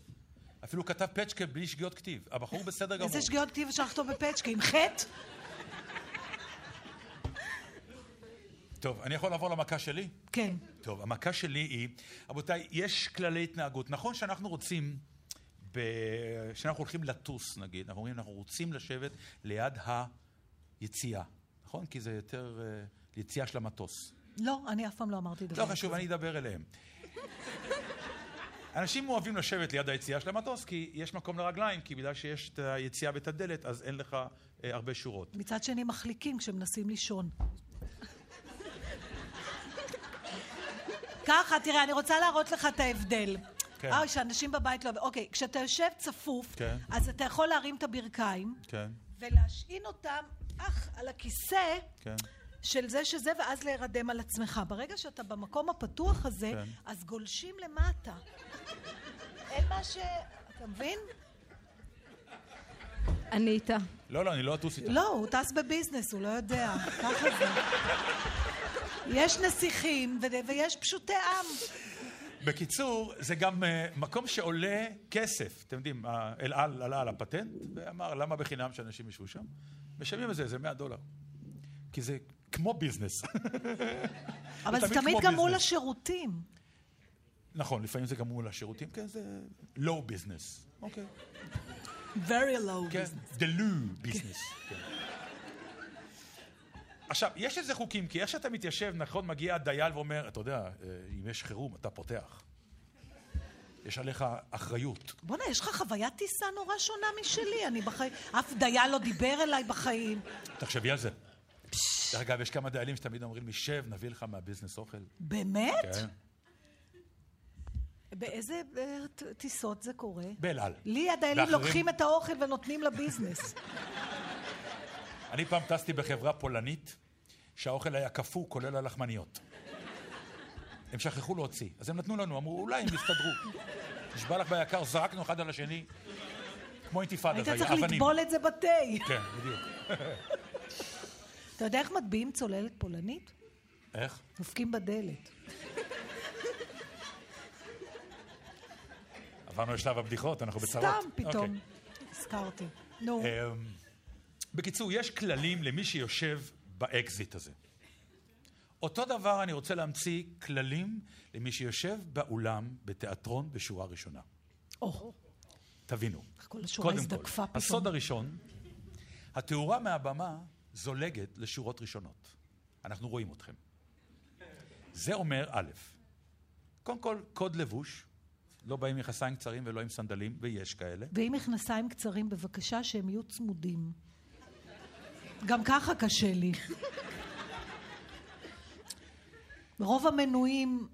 אפילו כתב פצ'קה בלי שגיאות כתיב. הבחור בסדר גמור. איזה שגיאות כתיב אפשר לכתוב בפצ'קה? עם חטא? טוב, אני יכול לעבור למכה שלי? כן. טוב, המכה שלי היא, רבותיי, יש כללי התנהגות. נכון שאנחנו רוצים, ב... שאנחנו הולכים לטוס, נגיד, אנחנו אומרים, אנחנו רוצים לשבת ליד היציאה, נכון? כי זה יותר אה, יציאה של המטוס. לא, אני אף פעם לא אמרתי דבר לא חשוב, אני אדבר אליהם. אנשים אוהבים לשבת ליד היציאה של המטוס, כי יש מקום לרגליים, כי בגלל שיש את היציאה ואת הדלת, אז אין לך אה, הרבה שורות. מצד שני מחליקים כשמנסים לישון. ככה, תראה, אני רוצה להראות לך את ההבדל. כן. אה, שאנשים בבית לא... אוקיי, כשאתה יושב צפוף, כן. אז אתה יכול להרים את הברכיים, כן, ולהשעין אותם, אך, על הכיסא כן. של זה שזה, ואז להירדם על עצמך. ברגע שאתה במקום הפתוח הזה, כן. אז גולשים למטה. אין מה ש... אתה מבין? אני איתה. לא, לא, אני לא אטוס איתך. לא, הוא טס בביזנס, הוא לא יודע. ככה זה. יש נסיכים ויש פשוטי עם. בקיצור, זה גם uh, מקום שעולה כסף. אתם יודעים, ה- אל על עלה על הפטנט, ואמר, למה בחינם שאנשים ישבו שם? משלמים על זה, זה 100 דולר. כי זה כמו ביזנס. אבל זה תמיד גם מול. השירותים. נכון, לפעמים זה גם מול השירותים, כן, זה low business. אוקיי. Very low כן, business. the low business. עכשיו, יש איזה חוקים, כי איך שאתה מתיישב, נכון, מגיע הדייל ואומר, אתה יודע, אה, אם יש חירום, אתה פותח. יש עליך אחריות. בוא'נה, יש לך חוויית טיסה נורא שונה משלי. אני בחיים... אף דייל לא דיבר אליי בחיים. תחשבי על זה. דרך אגב, יש כמה דיילים שתמיד אומרים לי, שב, נביא לך מהביזנס אוכל. באמת? כן. באיזה אה, טיסות זה קורה? באל על. לי הדיילים? לוקחים את האוכל ונותנים לביזנס. אני פעם טסתי בחברה פולנית, שהאוכל היה קפוא, כולל הלחמניות. הם שכחו להוציא, אז הם נתנו לנו, אמרו, אולי הם יסתדרו. נשבע לך ביקר, זרקנו אחד על השני, כמו אינתיפאדה, היית זה היה צריך אבנים. לטבול את זה בתה. כן, בדיוק. אתה יודע איך מטביעים צוללת פולנית? איך? דופקים בדלת. עברנו לשלב הבדיחות, אנחנו בצרות. סתם פתאום. אוקיי. הזכרתי. נו. אמ, בקיצור, יש כללים למי שיושב באקזיט הזה. אותו דבר אני רוצה להמציא כללים למי שיושב באולם, בתיאטרון, בשורה ראשונה. או, תבינו. כל השורה קודם הזדקפה כל, פתאום. הסוד הראשון, התאורה מהבמה זולגת לשורות ראשונות. אנחנו רואים אתכם. זה אומר א', קודם כל, קוד לבוש, לא באים עם מכנסיים קצרים ולא עם סנדלים, ויש כאלה. ועם מכנסיים קצרים, בבקשה שהם יהיו צמודים. גם ככה קשה לי. רוב המנויים,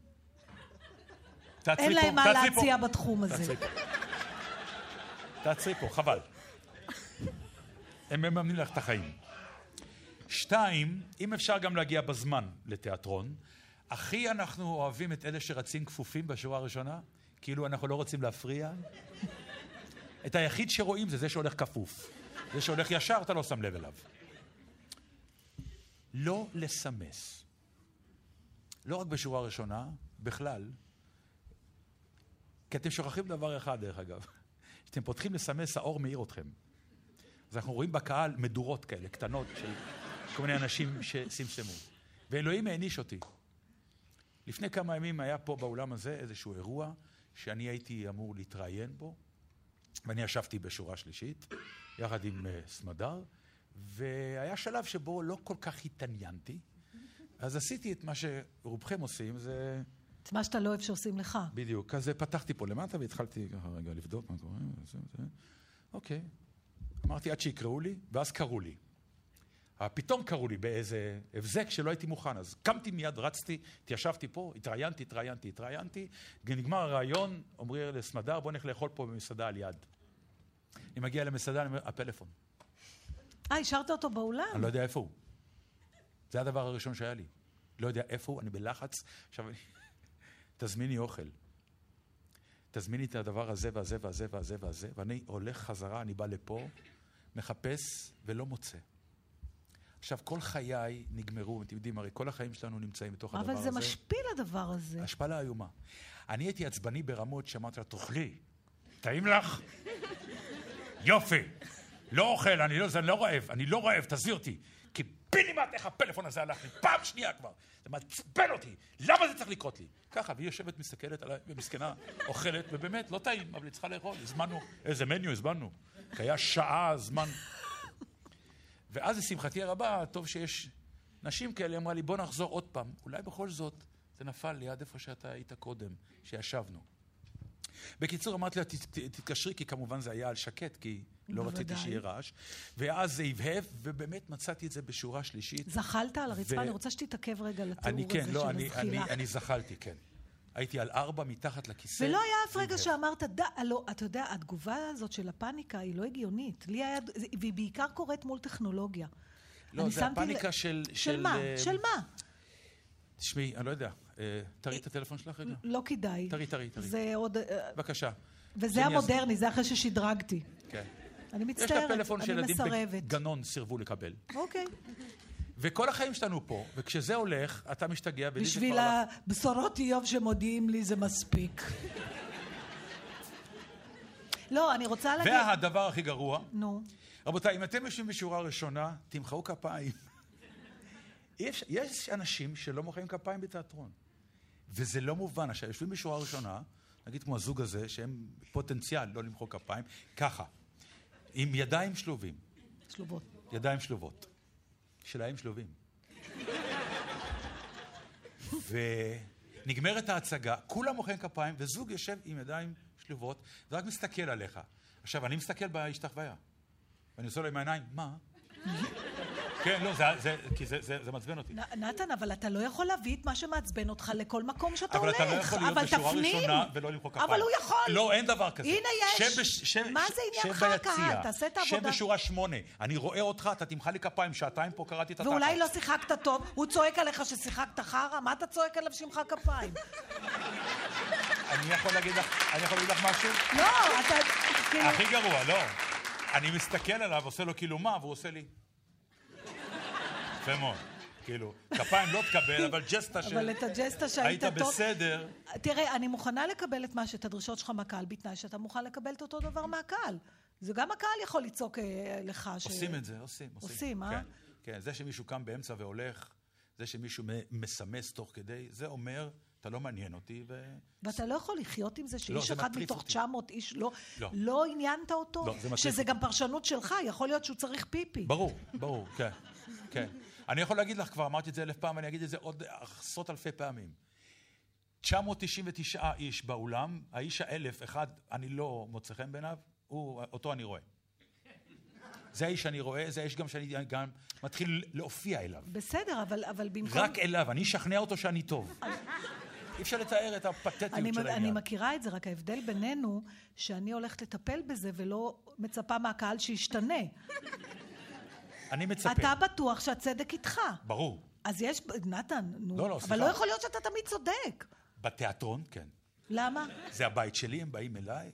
אין להם מה. להציע בתחום הזה. תעצרי פה, חבל. הם מממנים לך את החיים. שתיים, אם אפשר גם להגיע בזמן לתיאטרון, הכי אנחנו אוהבים את אלה שרצים כפופים בשורה הראשונה, כאילו אנחנו לא רוצים להפריע. את היחיד שרואים זה זה שהולך כפוף. זה שהולך ישר, אתה לא שם לב אליו. לא לסמס. לא רק בשורה ראשונה, בכלל. כי אתם שוכחים דבר אחד, דרך אגב. כשאתם פותחים לסמס, האור מאיר אתכם. אז אנחנו רואים בקהל מדורות כאלה, קטנות, של כל מיני אנשים שסמסמו. ואלוהים העניש אותי. לפני כמה ימים היה פה באולם הזה איזשהו אירוע שאני הייתי אמור להתראיין בו, ואני ישבתי בשורה שלישית, יחד עם אה, סמדר, והיה שלב שבו לא כל כך התעניינתי, אז עשיתי את מה שרובכם עושים, זה... את מה שאתה לא אוהב שעושים לך. בדיוק. אז פתחתי פה למטה והתחלתי ככה רגע לבדוק מה קורה, זה, זה. אוקיי. אמרתי עד שיקראו לי, ואז קראו לי. אבל פתאום קראו לי באיזה הבזק שלא הייתי מוכן, אז קמתי מיד, רצתי, התיישבתי פה, התראיינתי, התראיינתי, התראיינתי, נגמר הרעיון, אומרים לסמדר, בוא נלך לאכול פה במסעדה על יד. אני מגיע למסעדה, אני אומר, הפלאפון. אה, השארת אותו באולם? אני לא יודע איפה הוא. זה הדבר הראשון שהיה לי. לא יודע איפה הוא, אני בלחץ. עכשיו, תזמיני אוכל. תזמיני את הדבר הזה והזה והזה והזה והזה, ואני הולך חזרה, אני בא לפה, מחפש ולא מוצא. עכשיו, כל חיי נגמרו, אתם יודעים, הרי כל החיים שלנו נמצאים בתוך הדבר אבל הזה. זה משפיל הדבר הזה. השפלה איומה. אני הייתי עצבני ברמות שאמרתי לה, תאכלי, טעים לך? יופי. לא אוכל, אני לא, אני לא רעב, אני לא רעב, תזי אותי. קיבינימט, איך הפלאפון הזה הלך לי, פעם שנייה כבר. זה מעצבן אותי, למה זה צריך לקרות לי? ככה, והיא יושבת, מסתכלת עליי, ומסכנה, אוכלת, ובאמת, לא טעים, אבל היא צריכה לאכול, הזמנו, איזה מניו הזמנו. כי היה שעה, זמן. ואז לשמחתי הרבה, טוב שיש נשים כאלה, אמרה לי, בוא נחזור עוד פעם. אולי בכל זאת זה נפל ליד איפה שאתה היית קודם, שישבנו. בקיצור, אמרתי לה, "ת- ת- תתקשרי, כי כמובן זה היה על שקט, כי לא רציתי בוודאי. שיהיה רעש. ואז זה הבהב, ובאמת מצאתי את זה בשורה שלישית. זחלת על הרצפה? ו- אני רוצה שתתעכב רגע לתיאור אני הזה כן, של לא, אני, הזחילה. אני, אני זחלתי, כן. הייתי על ארבע מתחת לכיסא. ולא היה אף רגע. שאמרת, ד... לא, אתה יודע, התגובה הזאת של הפאניקה היא לא הגיונית. לי היה, והיא בעיקר קורית מול טכנולוגיה. לא, זה הפאניקה ל- של... של מה? אה, של מה? תשמעי, אני לא יודע. אה, תראי את הטלפון שלך רגע. לא כדאי. תראי, תראי, תראי. זה עוד... אה, בבקשה. וזה המודרני, זה אחרי ששדרגתי. כן. אני יש מצטערת, לה פלאפון אני שילדים מסרבת. בגנון סירבו לקבל. אוקיי. וכל החיים שלנו פה, וכשזה הולך, אתה משתגע, ולי זה בשביל כבר הלך. הבשורות איוב שמודיעים לי זה מספיק. לא, אני רוצה להגיד... והדבר הכי גרוע, נו. רבותיי, אם אתם יושבים בשורה ראשונה, תמחאו כפיים. אפשר- יש אנשים שלא מוחאים כפיים בתיאטרון. וזה לא מובן. עכשיו, יושבים בשורה ראשונה, נגיד כמו הזוג הזה, שהם פוטנציאל לא למחוא כפיים, ככה, עם ידיים שלובים. שלובות. ידיים שלובות. שלהם שלובים. ונגמרת ההצגה, כולם מוחאים כפיים, וזוג יושב עם ידיים שלובות, ורק מסתכל עליך. עכשיו, אני מסתכל בהשתחוויה, ואני עושה לו עם העיניים, מה? כן, לא, כי זה, מעצבן אותי. נתן, אבל אתה לא יכול להביא את מה שמעצבן אותך לכל מקום שאתה אבל הולך. אתה לא יכול להיות אבל בשורה. ראשונה ולא למחוא כפיים. אבל הוא יכול. לא, אין דבר כזה. הנה יש. מה זה עניינך. הקהל? תעשה את העבודה. שב בשורה שמונה. אני רואה אותך, אתה תמחא לי כפיים, שעתיים פה קראתי את התחת. ואולי לא שיחקת טוב, הוא צועק עליך ששיחקת חרא, מה אתה צועק עליו שימחא כפיים? אני יכול להגיד לך, אני יכול להגיד לך משהו? לא, אתה... כאילו... הכי גרוע, לא. אני מסתכל עליו, עושה לו כאילו מה, והוא עושה לי... יפה מאוד. כאילו, כפיים לא תקבל, אבל ג'סטה של... אבל את הג'סטה שהיית היית טוב... בסדר. תראה, אני מוכנה לקבל את מה שאת הדרישות שלך מהקהל, בתנאי שאתה מוכן לקבל את אותו דבר מהקהל. זה גם הקהל יכול לצעוק אה, לך ש... עושים את זה, עושים, עושים. אה? כן, כן, זה שמישהו קם באמצע והולך, זה שמישהו מסמס תוך כדי, זה אומר, אתה לא מעניין אותי, ו... ואתה לא יכול לחיות עם זה לא, שאיש אחד מתוך אותי. 900 איש לא, לא. לא עניינת אותו? לא, זה מטריף שזה. גם פרשנות שלך, יכול להיות שהוא צריך פיפי. ברור, ברור, כן, כן. אני יכול להגיד לך, כבר אמרתי את זה אלף פעם, ואני אגיד את זה עוד עשרות אלפי פעמים. 999 איש באולם, האיש האלף, אחד, אני לא מוצא חן בעיניו, הוא, אותו אני רואה. זה האיש שאני רואה, זה האיש גם שאני גם מתחיל להופיע אליו. בסדר, אבל, אבל במקום... רק אליו, אני אשכנע אותו שאני טוב. אי אפשר לתאר את הפתטיות אני, של אני העניין. מכירה את זה, רק ההבדל בינינו, שאני הולכת לטפל בזה ולא מצפה מהקהל שישתנה. אני מצפה. אתה בטוח שהצדק איתך. ברור. אז יש... נתן, נו. לא, לא, אבל סליחה. לא יכול להיות שאתה תמיד צודק. בתיאטרון, כן. למה? זה הבית שלי, הם באים אליי.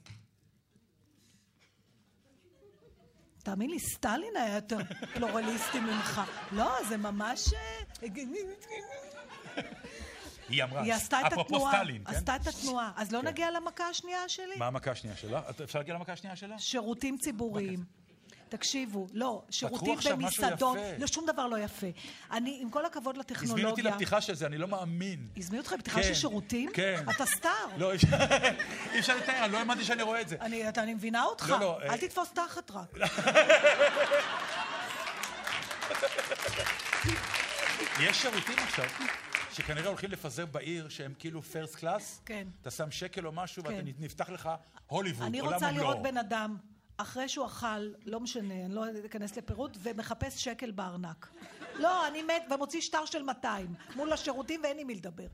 תאמין לי, סטלין היה יותר פלורליסטי ממך. לא, זה ממש... אה, היא אמרה, היא עשתה את התנועה. סטלין, כן? עשתה את התנועה. אז לא כן. נגיע למכה השנייה שלי? מה המכה השנייה שלה? אפשר להגיע למכה השנייה שלה? שירותים ציבוריים. תקשיבו, לא, שירותים במסעדות. לא, שום דבר לא יפה. אני, עם כל הכבוד הזמינו אותי לטכנולוגיה... לפתיחה של זה, אני לא מאמין. הזמינו אותך לפתיחה כן, של שירותים? כן. אתה סטאר. לא, אי אפשר- לתאר, אני לא האמנתי שאני רואה את זה. אני, אני מבינה אותך. לא, לא, אל אה, תתפוס תחת רק. יש שירותים עכשיו, שכנראה הולכים לפזר בעיר, שהם כאילו פרסט קלאס. כן. אתה שם שקל או משהו, כן. ונפתח לך הוליווד, אני עולם רוצה ומלואו. לראות בן אדם, אחרי שהוא אכל, לא משנה, אני לא אכנס לפירוט, ומחפש שקל בארנק. לא, אני מת, ומוציא שטר של 200, מול השירותים ואין עם מי לדבר.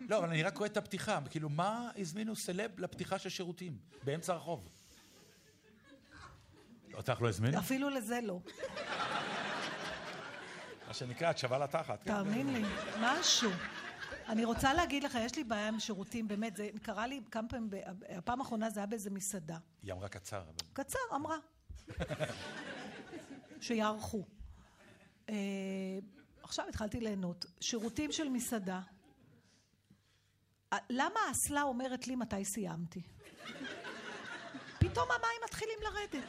לא, אבל אני רק רואה את הפתיחה. כאילו, מה הזמינו סלב לפתיחה של שירותים? באמצע הרחוב. אותך לא הזמינו? אפילו לזה לא. מה שנקרא, את שווה לתחת. כן? תאמין לי, משהו. אני רוצה להגיד לך, יש לי בעיה עם שירותים, באמת, זה קרה לי כמה פעמים, הפעם האחרונה זה היה באיזה מסעדה. היא אמרה קצר, אבל... קצר, אמרה. שיערכו. אה, עכשיו התחלתי ליהנות. שירותים של מסעדה. למה האסלה אומרת לי מתי סיימתי? פתאום המים מתחילים לרדת.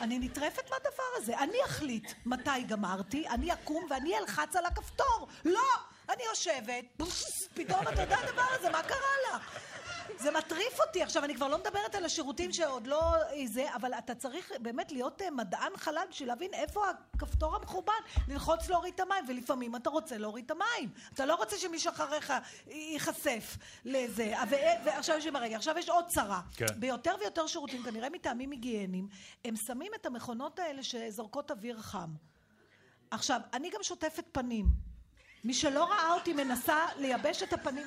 אני נטרפת מהדבר הזה. אני אחליט מתי גמרתי, אני אקום ואני אלחץ על הכפתור. לא! אני יושבת, פתאום אתה יודע הדבר הזה, מה קרה לך? זה מטריף אותי. עכשיו, אני כבר לא מדברת על השירותים שעוד לא זה, אבל אתה צריך באמת להיות אה, מדען חלל בשביל להבין איפה הכפתור המכובד, ללחוץ להוריד את המים, ולפעמים אתה רוצה להוריד את המים. אתה לא רוצה שמישהו אחריך ייחשף לזה. ו- ועכשיו יש רגע, עכשיו יש עוד צרה. כן. ביותר ויותר שירותים, כנראה מטעמים היגייניים, הם שמים את המכונות האלה שזורקות אוויר חם. עכשיו, אני גם שוטפת פנים. מי שלא ראה אותי מנסה לייבש את הפנים...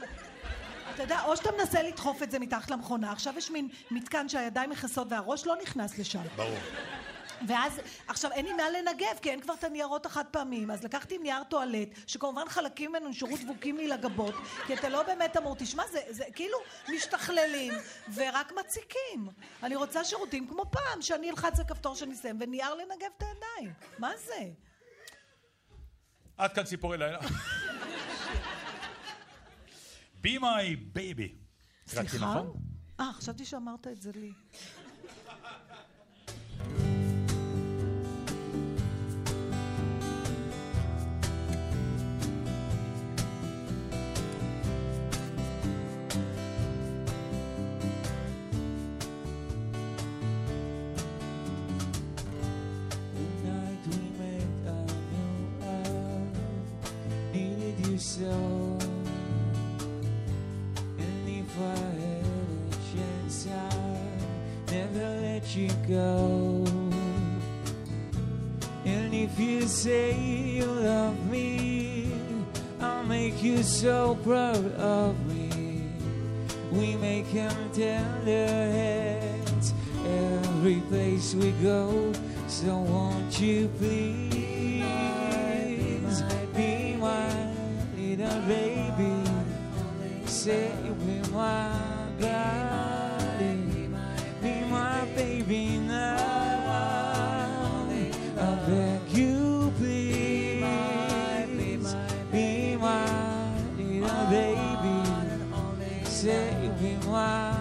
אתה יודע, או שאתה מנסה לדחוף את זה מתחת למכונה, עכשיו יש מין מתקן שהידיים מכסות והראש לא נכנס לשם. ברור. ואז, עכשיו אין לי מה לנגב, כי אין כבר את הניירות החד פעמים, אז לקחתי נייר טואלט, שכמובן חלקים ממנו נשארו דבוקים לי לגבות, כי אתה לא באמת אמור, תשמע, זה, זה כאילו משתכללים ורק מציקים. אני רוצה שירותים כמו פעם, שאני אלחץ על כפתור שאני אסיים, ונייר לנגב את הידיים. מה זה? עד כאן ציפורי לילה. Be my baby. סליחה? נכון? אה, חשבתי שאמרת את זה לי. So. And if I had a chance, I'd never let you go. And if you say you love me, I'll make you so proud of me. We make him tender heads every place we go. So won't you please little baby? Say be my body, be my baby now. I beg you please, be my little baby. Say be my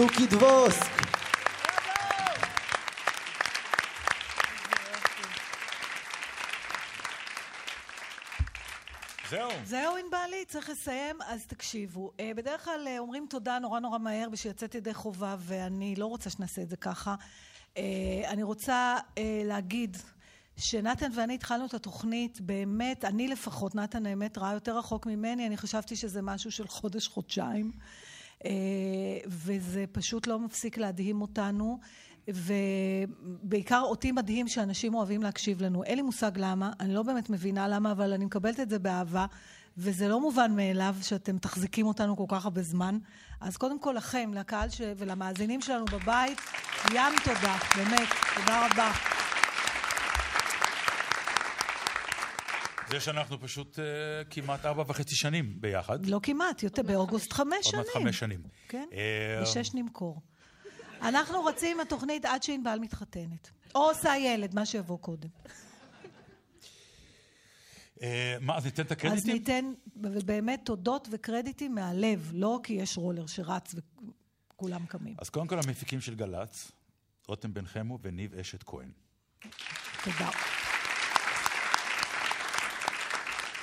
צוקי דבוסק. זהו. זהו ענבלי, צריך לסיים, אז תקשיבו. אה, בדרך כלל אה, אומרים תודה נורא נורא מהר בשביל לצאת ידי חובה, ואני לא רוצה שנעשה את זה ככה. אה, אני רוצה להגיד שנתן ואני התחלנו את התוכנית, באמת, אני לפחות, נתן האמת ראה יותר רחוק ממני, אני חשבתי שזה משהו של חודש-חודשיים, וזה פשוט לא מפסיק להדהים אותנו. ובעיקר אותי מדהים שאנשים אוהבים להקשיב לנו. אין לי מושג למה, אני לא באמת מבינה למה, אבל אני מקבלת את זה באהבה, וזה לא מובן מאליו שאתם תחזיקים אותנו כל כך הרבה זמן. אז קודם כל לכם, לקהל ש... ולמאזינים שלנו בבית, ים תודה, באמת, תודה רבה. זה שאנחנו פשוט אה, כמעט ארבע וחצי שנים ביחד. לא כמעט, יותר, באוגוסט חמש עוד שנים. מעט חמש שנים. כן, אה, בשש נמכור. אנחנו רצים עם התוכנית עד שענבל מתחתנת. או עושה ילד, מה שיבוא קודם. אה, מה, אז ניתן את אז הקרדיטים? ניתן באמת תודות וקרדיטים מהלב, לא כי יש רולר שרץ וכולם קמים. אז קודם כל המפיקים של גל"צ, רותם בן חמו וניב אשת כהן. תודה.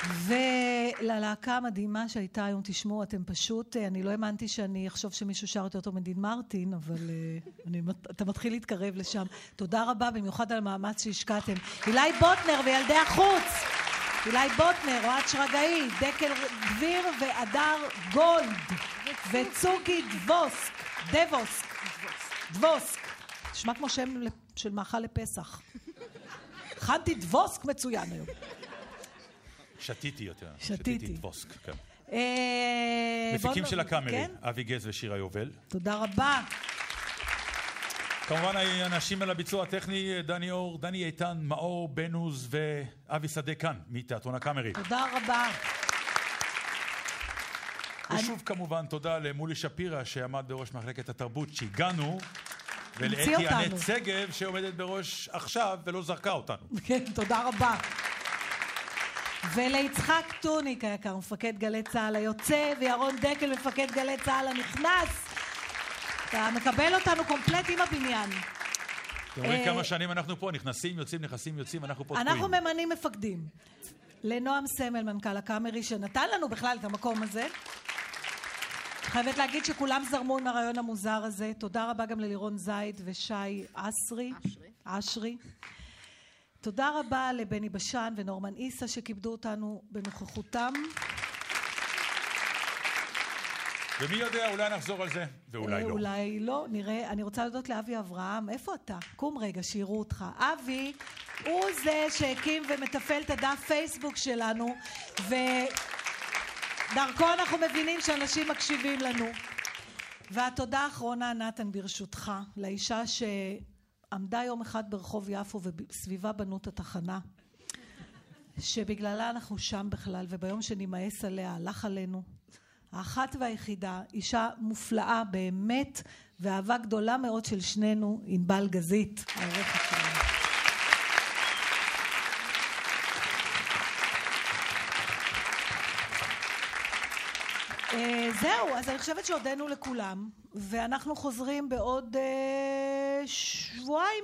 וללהקה המדהימה שהייתה היום, תשמעו, אתם פשוט, אה, אני לא האמנתי שאני אחשוב שמישהו שר יותר טוב מדין מרטין, אבל אה, אני, אתה מתחיל להתקרב לשם. תודה רבה, במיוחד על המאמץ שהשקעתם. אילי בוטנר וילדי החוץ! אילי בוטנר, אוהד שרגאי, דקל דביר והדר גולד, וצוקי דבוסק, דבוסק, דבוסק. נשמע כמו שם של מאכל לפסח. הכנתי דבוסק מצוין היום. שתיתי יותר. שתיתי. דבוסק, כן. אה, מפיקים של הקאמרי, כן, אבי גז ושירה יובל. תודה רבה. כמובן האנשים על הביצוע הטכני, דני אור, דני איתן, מאור בנוז ואבי שדה כאן, מתיאטרון הקאמרי. תודה רבה. ושוב כמובן תודה למולי שפירא שעמד בראש מחלקת התרבות שהגענו, ולאתי. ענת שגב שעומדת בראש עכשיו ולא זרקה אותנו. כן, תודה רבה. וליצחק טוניק היקר, מפקד גלי צה"ל היוצא, וירון דקל, מפקד גלי צה"ל הנכנס. אתה מקבל אותנו קומפלט עם הבניין. אתם רואים אה, כמה שנים אנחנו פה, נכנסים, יוצאים, נכנסים, יוצאים, אנחנו פה תקועים. אנחנו ממנים מפקדים. לנועם סמל, מנכ"ל הקאמרי, שנתן לנו בכלל את המקום הזה. חייבת להגיד שכולם זרמו עם הרעיון המוזר הזה. תודה רבה גם ללירון זייד ושי אסרי. אשרי. אשרי. תודה רבה לבני בשן ונורמן איסה שכיבדו אותנו בנוכחותם. ומי יודע, אולי נחזור על זה, ואולי לא. אולי לא, נראה. אני רוצה להודות לאבי אברהם. איפה אתה? קום רגע, שיראו אותך. אבי הוא זה שהקים ומתפעל את הדף פייסבוק שלנו, ודרכו אנחנו מבינים שאנשים מקשיבים לנו. והתודה האחרונה, נתן, ברשותך, לאישה שעמדה יום אחד ברחוב יפו וסביבה בנו את התחנה, שבגללה אנחנו שם בכלל, וביום שנמאס עליה, הלך עלינו. האחת והיחידה, אישה מופלאה באמת, ואהבה גדולה מאוד של שנינו, ענבל גזית. אה, זהו, אז אני חושבת שהודינו לכולם, ואנחנו חוזרים בעוד אה, שבועיים,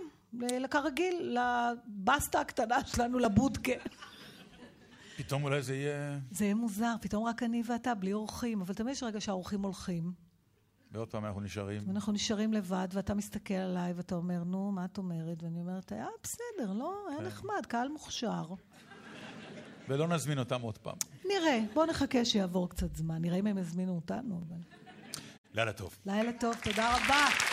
כרגיל, לבסטה הקטנה שלנו, לבודקה. פתאום אולי זה יהיה... זה יהיה מוזר, פתאום רק אני ואתה, בלי אורחים, אבל תמיד יש רגע שהאורחים הולכים, ועוד פעם אנחנו נשארים. ואנחנו נשארים לבד, ואתה מסתכל עליי ואתה אומר, נו, מה את אומרת? ואני אומרת, אה, בסדר, לא, היה נחמד, קהל מוכשר. ולא נזמין אותם עוד פעם. נראה, בואו נחכה שיעבור קצת זמן, נראה אם הם יזמינו אותנו. אבל... לילה טוב. לילה טוב, תודה רבה.